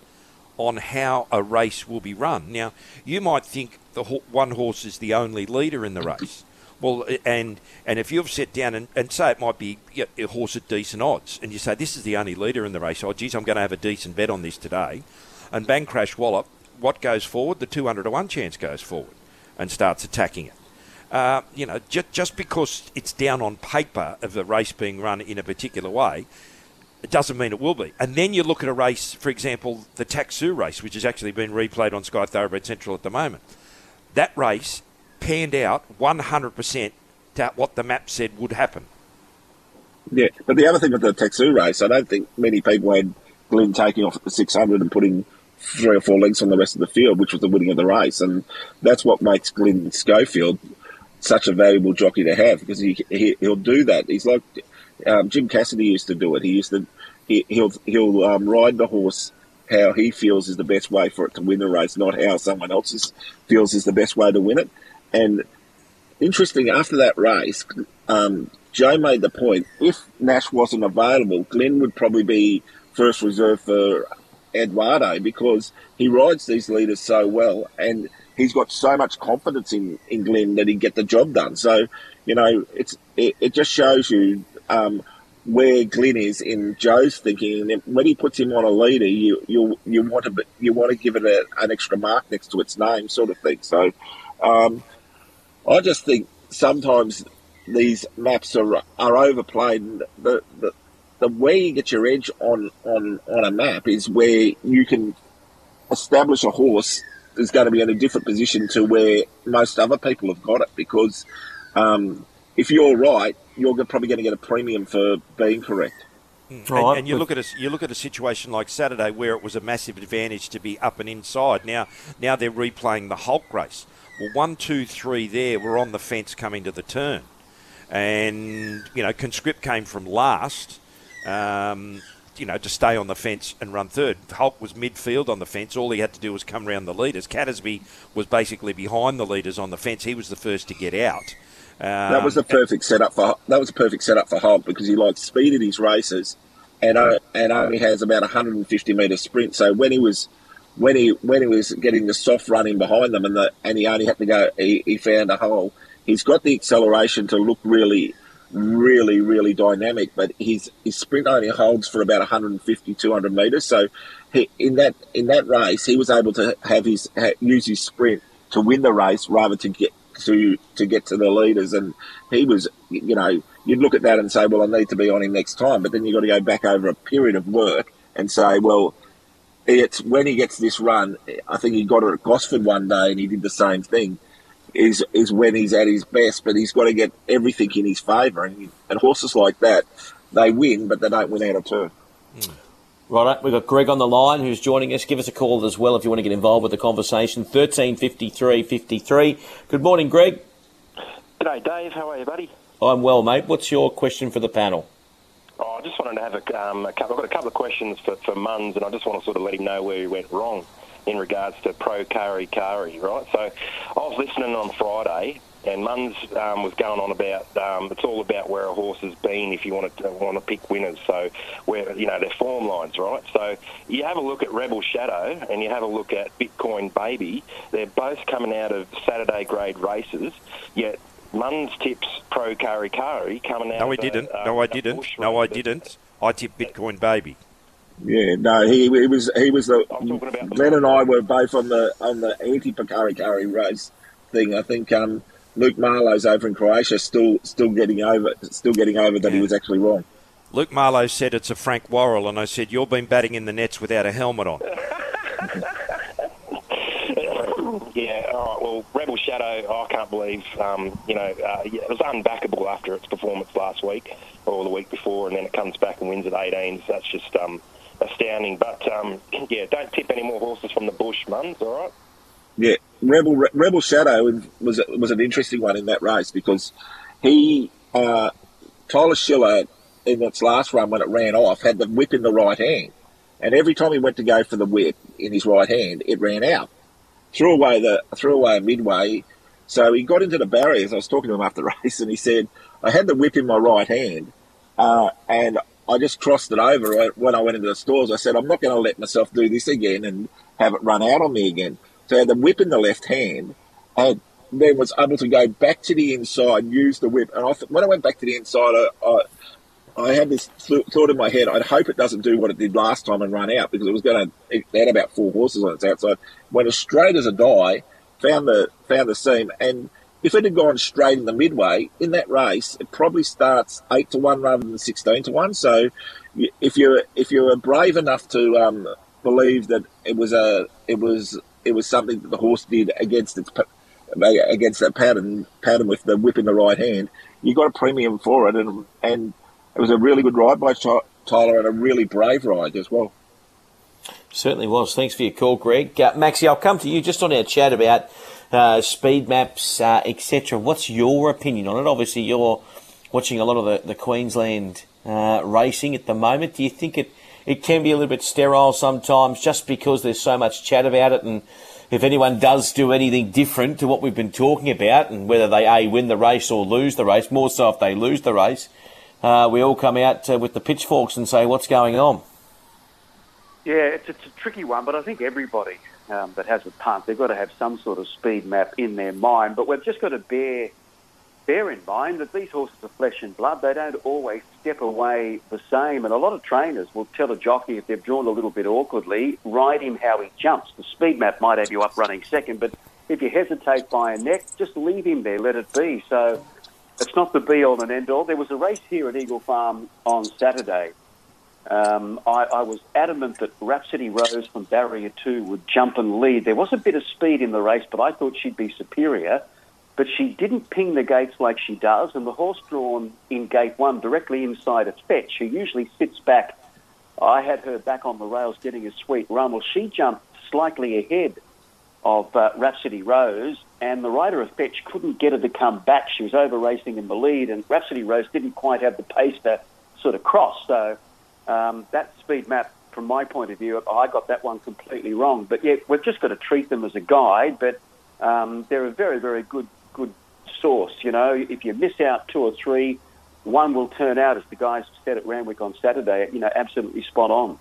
on how a race will be run. Now, you might think the one horse is the only leader in the race. Well, and and if you've sat down and, and say it might be a horse at decent odds, and you say this is the only leader in the race, oh geez, I'm going to have a decent bet on this today, and bang crash wallop, what goes forward? The 200 to one chance goes forward, and starts attacking it. Uh, you know, just just because it's down on paper of the race being run in a particular way, it doesn't mean it will be. And then you look at a race, for example, the Taxu race, which has actually been replayed on Sky Thoroughbred Central at the moment. That race panned out 100% to what the map said would happen. Yeah, but the other thing with the Texu race, I don't think many people had Glyn taking off at the 600 and putting three or four lengths on the rest of the field, which was the winning of the race, and that's what makes Glyn Schofield such a valuable jockey to have because he, he will do that. He's like um, Jim Cassidy used to do it. He used to he, will he'll um, ride the horse how he feels is the best way for it to win the race, not how someone else feels is the best way to win it. And interesting, after that race, um, Joe made the point if Nash wasn't available, Glyn would probably be first reserve for Eduardo because he rides these leaders so well and he's got so much confidence in, in Glyn that he'd get the job done. So, you know, it's it, it just shows you um, where Glyn is in Joe's thinking. And when he puts him on a leader, you you you want to you want to give it a, an extra mark next to its name, sort of thing. So, um, I just think sometimes these maps are are overplayed. The, the the way you get your edge on, on, on a map is where you can establish a horse is going to be in a different position to where most other people have got it because um, if you're right, you're probably going to get a premium for being correct. Mm. And, and, you look at a you look at a situation like Saturday where it was a massive advantage to be up and inside. Now now they're replaying the Hulk race. Well, one, two, three there were on the fence coming to the turn, and you know Conscript came from last. Um, you know, to stay on the fence and run third. Hulk was midfield on the fence. All he had to do was come around the leaders. Cattersby was basically behind the leaders on the fence. He was the first to get out. Um, that was the perfect setup for that was a perfect setup for Hulk because he likes speed in his races, and uh, and only has about 150 metre sprint. So when he was when he when he was getting the soft running behind them and the and he only had to go, he, he found a hole. He's got the acceleration to look really really, really dynamic. But his his sprint only holds for about 150, 200 meters. So he, in that in that race, he was able to have his use his sprint to win the race rather to get to to get to the leaders. And he was, you know, you'd look at that and say, well, I need to be on him next time. But then you've got to go back over a period of work and say, well. It's when he gets this run. I think he got it at Gosford one day, and he did the same thing is is when he's at his best, but he's got to get everything in his favour. And, and horses like that, they win, but they don't win out of turn. Mm. Right, we've got Greg on the line who's joining us. Give us a call as well if you want to get involved with the conversation. 1353 53. Good morning, Greg. G'day, Dave. How are you, buddy? I'm well, mate. What's your question for the panel? Oh, I just wanted to have a, um, a couple, I've got a couple of questions for, for Munns, and I just want to sort of let him know where he went wrong in regards to pro Kari Kari, right? So I was listening on Friday, and Munns um, was going on about um, it's all about where a horse has been if you want to want to pick winners. So where you know their form lines, right? So you have a look at Rebel Shadow and you have a look at Bitcoin Baby. They're both coming out of Saturday grade races, yet. Munns tips pro Kari Kari coming out. No, he didn't. Um, no, I didn't. No, I didn't. I tipped Bitcoin Baby. Yeah, no, he, he was he was the Glenn and I were both on the on the anti Pakari Kari race thing. I think um, Luke Marlow's over in Croatia still still getting over still getting over that yeah. he was actually wrong. Luke Marlow said it's a Frank Worrell, and I said you've been batting in the nets without a helmet on. yeah, all right. Well, Rebel Shadow, I can't believe, um, you know, uh, yeah, it was unbackable after its performance last week or the week before, and then it comes back and wins at 18. So that's just um, astounding. But um, yeah, don't tip any more horses from the bush, Munns. All right. Yeah, Rebel Rebel Shadow was was an interesting one in that race because he uh, Tyler Schiller in its last run when it ran off had the whip in the right hand, and every time he went to go for the whip in his right hand, it ran out. Threw away the threw away midway, so he got into the barriers. I was talking to him after the race, and he said, "I had the whip in my right hand, uh, and I just crossed it over when I went into the stores. I said, I'm not going to let myself do this again and have it run out on me again. So the whip in the left hand and then was able to go back to the inside, use the whip. And I when I went back to the inside, I, I, I had this th- thought in my head, I'd hope it doesn't do what it did last time and run out because it was going to, had about four horses on its outside. Went as straight as a die, found the, found the seam and if it had gone straight in the midway in that race, it probably starts eight to one rather than sixteen to one. So, if you're if you're brave enough to um, believe that it was a it was it was something that the horse did against its against that pattern pattern with the whip in the right hand, you got a premium for it, and and it was a really good ride by Tyler and a really brave ride as well. Certainly was. Thanks for your call, Greg. Uh, Maxie, I'll come to you just on our chat about uh, speed maps, uh, etc. What's your opinion on it? Obviously, you're watching a lot of the, the Queensland uh, racing at the moment. Do you think it, it can be a little bit sterile sometimes just because there's so much chat about it and if anyone does do anything different to what we've been talking about and whether they A, win the race or lose the race, more so if they lose the race, uh, we all come out uh, with the pitchforks and say, what's going on? Yeah, it's, it's a tricky one, but I think everybody um, that has a punt, they've got to have some sort of speed map in their mind. But we've just got to bear bear in mind that these horses are flesh and blood. They don't always step away the same. And a lot of trainers will tell a jockey if they've drawn a little bit awkwardly, ride him how he jumps. The speed map might have you up running second, but if you hesitate by a neck, just leave him there, let it be. So it's not the be all and end all. There was a race here at Eagle Farm on Saturday. Um, I, I, was adamant that Rhapsody Rose from Barrier 2 would jump and lead. There was a bit of speed in the race, but I thought she'd be superior but she didn't ping the gates like she does, and the horse drawn in gate one directly inside its fetch, who usually sits back. I had her back on the rails getting a sweet run. Well, she jumped slightly ahead of uh, Rhapsody Rose, and the rider of Fetch couldn't get her to come back. She was over racing in the lead, and Rhapsody Rose didn't quite have the pace to sort of cross. So um, that speed map, from my point of view, I got that one completely wrong. But yeah, we've just got to treat them as a guide. But um, they're a very, very good good source. You know, if you miss out two or three, one will turn out, as the guys said at Randwick on Saturday, you know, absolutely spot on.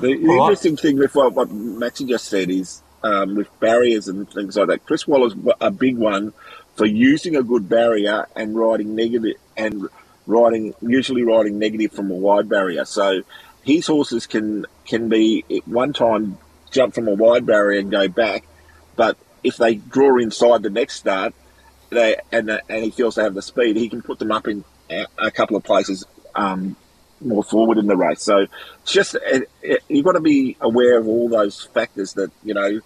The, the interesting thing with what, what Maxie just said is um, with barriers and things like that, Chris Waller's a big one for using a good barrier and riding negative and riding usually riding negative from a wide barrier. So his horses can can be at one time jump from a wide barrier and go back, but if they draw inside the next start, they and uh, and he feels they have the speed, he can put them up in a, couple of places um, more forward in the race. So just uh, uh, it, it, you've got to be aware of all those factors that you know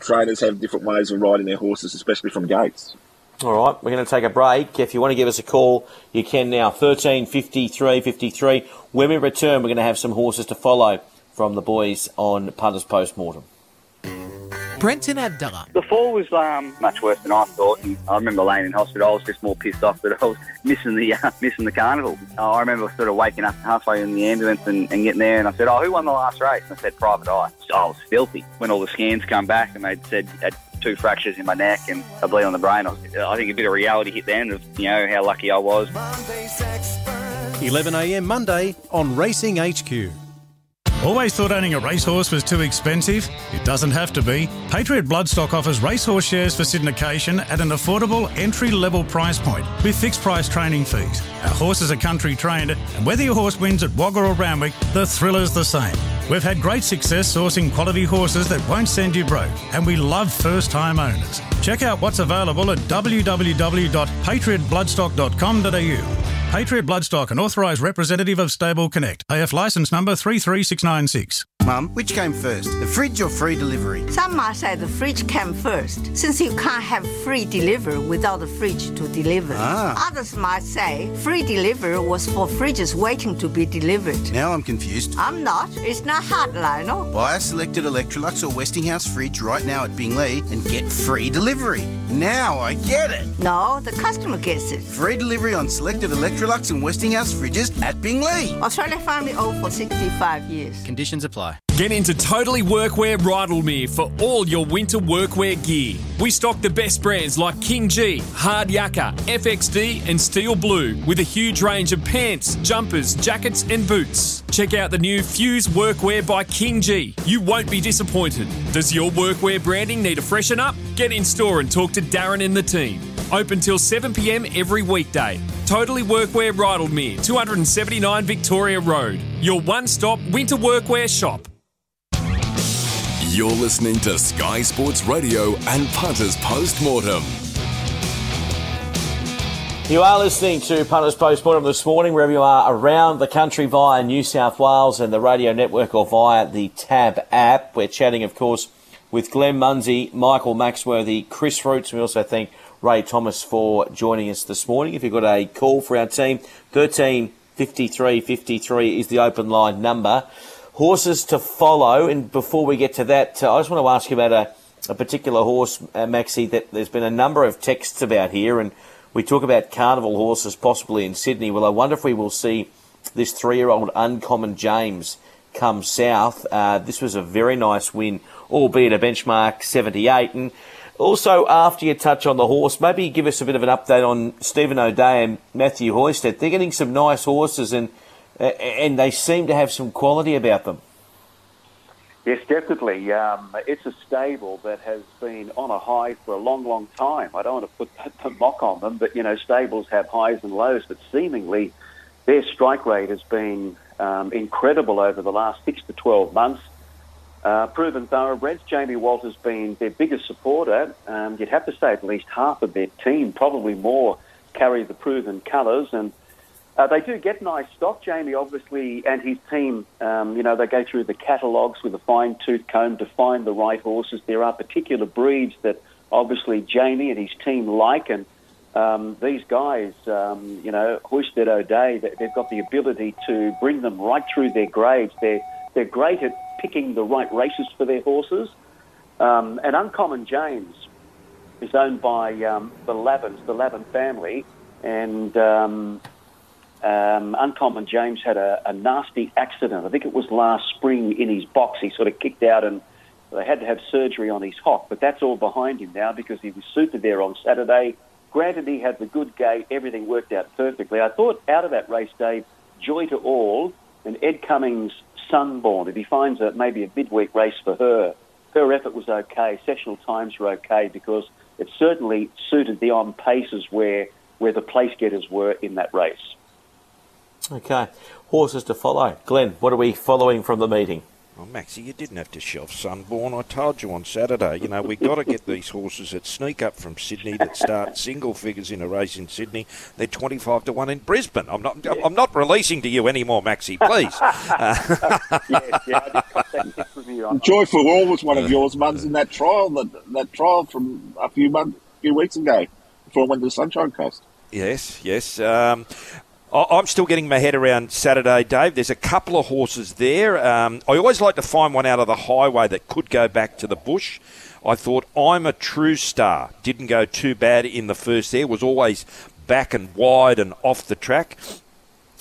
trainers have different ways of riding their horses, especially from gates. All right, we're going to take a break. If you want to give us a call, you can now. 13 53 53. When we return, we're going to have some horses to follow from the boys on Punters Post Mortem. Brenton Avdulla. The fall was um, much worse than I thought. And I remember laying in hospital. I was just more pissed off that I was missing the uh, missing the carnival. Uh, I remember sort of waking up halfway in the ambulance and, and, getting there, and I said, "Oh, who won the last race?" And I said, "Private Eye." So I was filthy. When all the scans come back and they said I had two fractures in my neck and a bleed on the brain, I, was, I think a bit of reality hit then of you know how lucky I was. 11 a.m. Monday on Racing HQ. Always thought owning a racehorse was too expensive? It doesn't have to be. Patriot Bloodstock offers racehorse shares for syndication at an affordable entry level price point with fixed price training fees. Our horses are country trained, and whether your horse wins at Wagga or Randwick, the thrill is the same. We've had great success sourcing quality horses that won't send you broke, and we love first time owners. Check out what's available at www.patriotbloodstock.com.au. Patriot Bloodstock, an authorised representative of Stable Connect. AF licence number 33696. Mum, which came first, the fridge or free delivery? Some might say the fridge came first, since you can't have free delivery without the fridge to deliver. Ah. Others might say free delivery was for fridges waiting to be delivered. Now I'm confused. I'm not. It's not hard, Lionel. Buy a selected Electrolux or Westinghouse fridge right now at Binglee and get free delivery. Now I get it. No, the customer gets it. Free delivery on selected Electrolux and Westinghouse fridges at Binglee. Australia Family owned for 65 years. Conditions apply. Get into Totally Workwear Rydalmere for all your winter workwear gear. We stock the best brands like King Gee, Hard Yakka, FXD, and Steel Blue with a huge range of pants, jumpers, jackets, and boots. Check out the new Fuse Workwear by King Gee. You won't be disappointed. Does your workwear branding need a freshen up? Get in store and talk to Darren and the team. Open till 7pm every weekday. Totally Workwear Rydalmere, 279 Victoria Road. Your one stop winter workwear shop. You're listening to Sky Sports Radio and Punters Post Mortem. You are listening to Punters Post Mortem this morning, wherever you are around the country via New South Wales and the radio network or via the Tab app. We're chatting, of course, with Glenn Munsey, Michael Maxworthy, Chris Roots. We also thank Ray Thomas for joining us this morning. If you've got a call for our team, 13 53 53 is the open line number. Horses to follow, and before we get to that, uh, I just want to ask you about a, a particular horse, uh, Maxi, that there's been a number of texts about here, and we talk about carnival horses possibly in Sydney. Well, I wonder if we will see this three year old Uncommon James come south. Uh, this was a very nice win, albeit a benchmark 78. And also, after you touch on the horse, maybe give us a bit of an update on Stephen O'Dea and Matthew Hoysted. They're getting some nice horses, and and they seem to have some quality about them. Yes, definitely. Um, it's a stable that has been on a high for a long, long time. I don't want to put the mock on them, but you know, stables have highs and lows. But seemingly, their strike rate has been um, incredible over the last six to twelve months. Uh, proven thoroughbreds. Jamie Walter's been their biggest supporter. Um, you'd have to say at least half of their team, probably more, carry the proven colours. And uh, they do get nice stock. Jamie, obviously, and his team, um, you know, they go through the catalogues with a fine tooth comb to find the right horses. There are particular breeds that obviously Jamie and his team like. And um, these guys, um, you know, Hoysted O'Dea, they've got the ability to bring them right through their grades. They're, they're great at picking the right races for their horses. Um, and Uncommon James is owned by um, the Lavins, the Lavin family, and um, um, Uncommon James had a, a, nasty accident. I think it was last spring in his box. He sort of kicked out and they had to have surgery on his hock, but that's all behind him now because he was suited there on Saturday. Granted, he had the good gate, everything worked out perfectly. I thought out of that race, Dave, joy to all, and Ed Cummings Sunborn. If he finds a, maybe a midweek race for her, her effort was okay. Sessional times were okay because it certainly suited the on paces where where the place getters were in that race. Okay, horses to follow. Glenn, what are we following from the meeting? Well, Maxie, you didn't have to shelf Sunborn. I told you on Saturday. You know, we've got to get these horses that sneak up from Sydney that start single figures in a race in Sydney. They're twenty-five to one in Brisbane. I'm not. Yeah. I'm not releasing to you anymore, Maxie. Please. yes, yeah, Joy for All was one of yours, Muns, in that trial. That that trial from a few months, few weeks ago, before I went to the Sunshine Coast. Yes, yes. Um, I'm still getting my head around Saturday, Dave. There's a couple of horses there. Um, I always like to find one out of the highway that could go back to the bush. I thought I'm a true star. Didn't go too bad in the first there. Was always back and wide and off the track.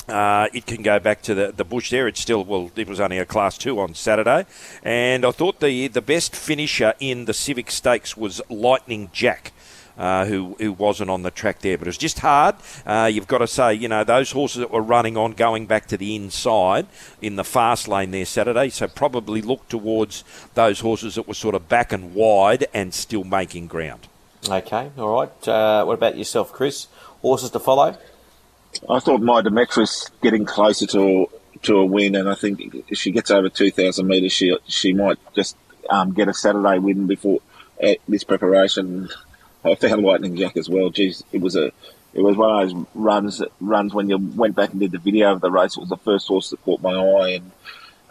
Uh, it can go back to the, the bush there. It's still well. It was only a class two on Saturday, and I thought the the best finisher in the Civic Stakes was Lightning Jack uh, who who wasn't on the track there. But it was just hard. Uh, you've got to say, you know, those horses that were running on going back to the inside in the fast lane there Saturday. So probably look towards those horses that were sort of back and wide and still making ground. Okay, all right. Uh, what about yourself, Chris? Horses to follow? I thought my Demetrius getting closer to to a win, and I think if she gets over two thousand metres, she she might just um, get a Saturday win before uh, this preparation. I found Lightning Jack as well. Geez, it was a it was one of those runs runs when you went back and did the video of the race. It was the first horse that caught my eye, and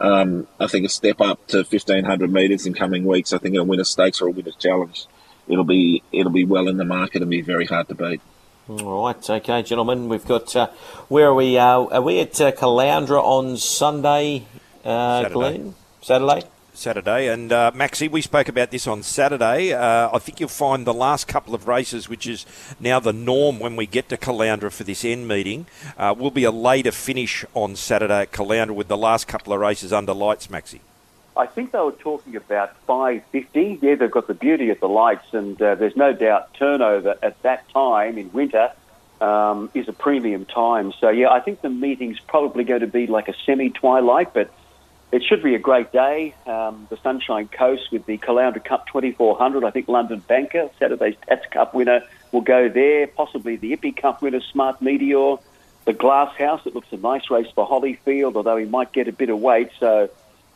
um, I think a step up to fifteen hundred metres in coming weeks. I think it'll win a stakes or a winner's challenge. It'll be it'll be well in the market and be very hard to beat. All right, okay, gentlemen. We've got uh, where are we? Uh, are we at uh, Caloundra on Sunday, uh, Saturday. Glenn? Saturday. Saturday. And uh, Maxi, we spoke about this on Saturday. Uh, I think you'll find the last couple of races, which is now the norm when we get to Caloundra for this end meeting, uh, will be a later finish on Saturday at Caloundra with the last couple of races under lights, Maxi. I think they were talking about 550. Yeah, they've got the beauty of the lights, and uh, there's no doubt turnover at that time in winter um, is a premium time. So, yeah, I think the meeting's probably going to be like a semi twilight, but it should be a great day. Um, the Sunshine Coast with the Caloundra Cup 2400. I think London Banker, Saturday's Tats Cup winner, will go there. Possibly the Ippy Cup winner, Smart Meteor. The Glass House, it looks a nice race for Hollyfield, although he might get a bit of weight. So,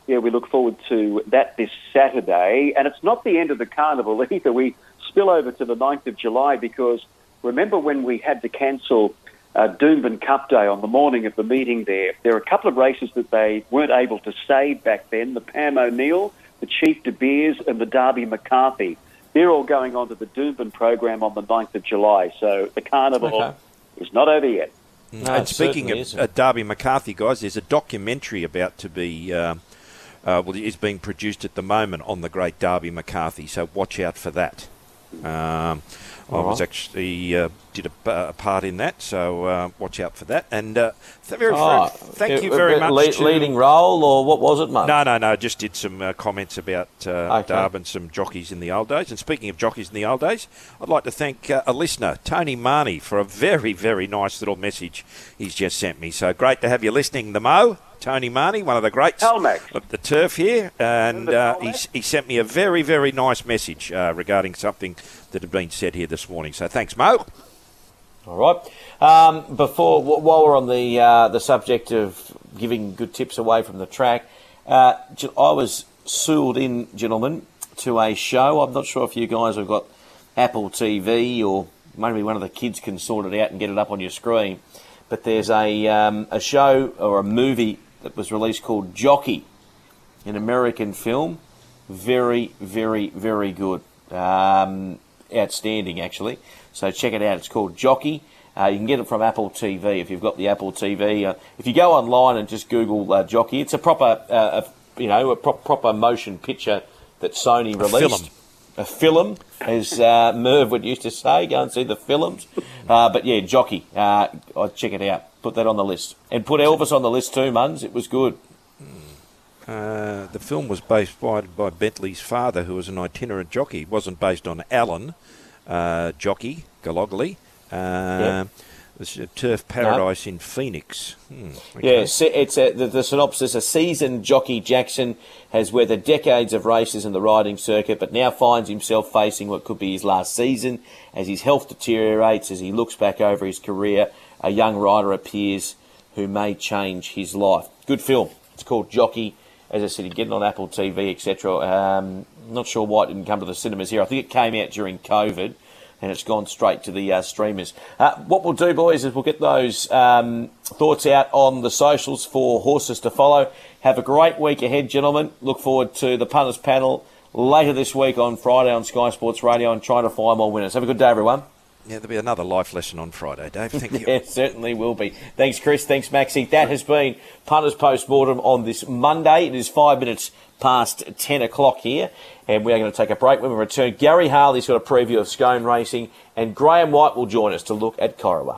yeah, we look forward to that this Saturday. And it's not the end of the carnival either. We spill over to the 9th of July because remember when we had to cancel uh, Doomben Cup Day on the morning of the meeting there. There are a couple of races that they weren't able to save back then. The Pam O'Neill the Chief De Beers, and the Darby McCarthy. They're all going on to the Doomben program on the 9th of July. So the carnival Okay. is not over yet. No, and speaking of isn't. uh, Darby McCarthy, guys, there's a documentary about to be, um, uh, well, is being produced at the moment on the great Darby McCarthy. So watch out for that. Um, I was right. actually uh, did a, a part in that, so uh, watch out for that. And uh, th- very, Oh, thank it- you very it- much. le- to- leading role, or what was it, mate? no, no, no. Just did some uh, comments about uh, Okay. Darb and some jockeys in the old days. And speaking of jockeys in the old days, I'd like to thank uh, a listener, Tony Marnie, for a very, very nice little message he's just sent me. So great to have you listening, the Mo. Tony Marnie, one of the greats Telmac. of the turf here, and uh, he, he sent me a very, very nice message uh, regarding something that have been said here this morning. So thanks, Mo. All right. Um, before, wh- while we're on the uh, the subject of giving good tips away from the track, uh, I was sealed in, gentlemen, to a show. I'm not sure if you guys have got Apple TV or maybe one of the kids can sort it out and get it up on your screen. But there's a um, a show or a movie that was released called Jockey, an American film. Very, very, very good. Um, outstanding, actually. So check it out. It's called Jockey. Uh, you can get it from Apple TV if you've got the Apple TV. Uh, if you go online and just Google uh, Jockey, it's a proper, uh, a, you know, a pro- proper motion picture that Sony released. film. A film, as uh, Merv would used to say. Go and see the films. Uh, but yeah, Jockey. Uh, I'd check it out. Put that on the list. And put Elvis on the list too, Muns. It was good. Uh, the film was based by, by Bentley's father, who was an itinerant jockey. It wasn't based on Alan uh, Jockey Galogly. Uh, It's a turf paradise in Phoenix. Hmm, okay. Yeah, it's a, the, the synopsis. A seasoned jockey, Jackson has weathered decades of races in the riding circuit, but now finds himself facing what could be his last season. As his health deteriorates, as he looks back over his career, a young rider appears who may change his life. Good film. It's called Jockey. As I said, you get it on Apple TV, etc. Um, not sure why it didn't come to the cinemas here. I think it came out during COVID and it's gone straight to the uh, streamers. Uh, what we'll do, boys, is we'll get those um, thoughts out on the socials for horses to follow. Have a great week ahead, gentlemen. Look forward to the punters panel later this week on Friday on Sky Sports Radio and trying to find more winners. Have a good day, everyone. Yeah, there'll be another life lesson on Friday, Dave. Thank you. There certainly will be. Thanks, Chris. Thanks, Maxie. That has been Punters Post Mortem on this Monday. It is five minutes past 10 o'clock here, and we are going to take a break. When we return, Gary Harley's got a preview of Scone Racing, and Graham White will join us to look at Corowa.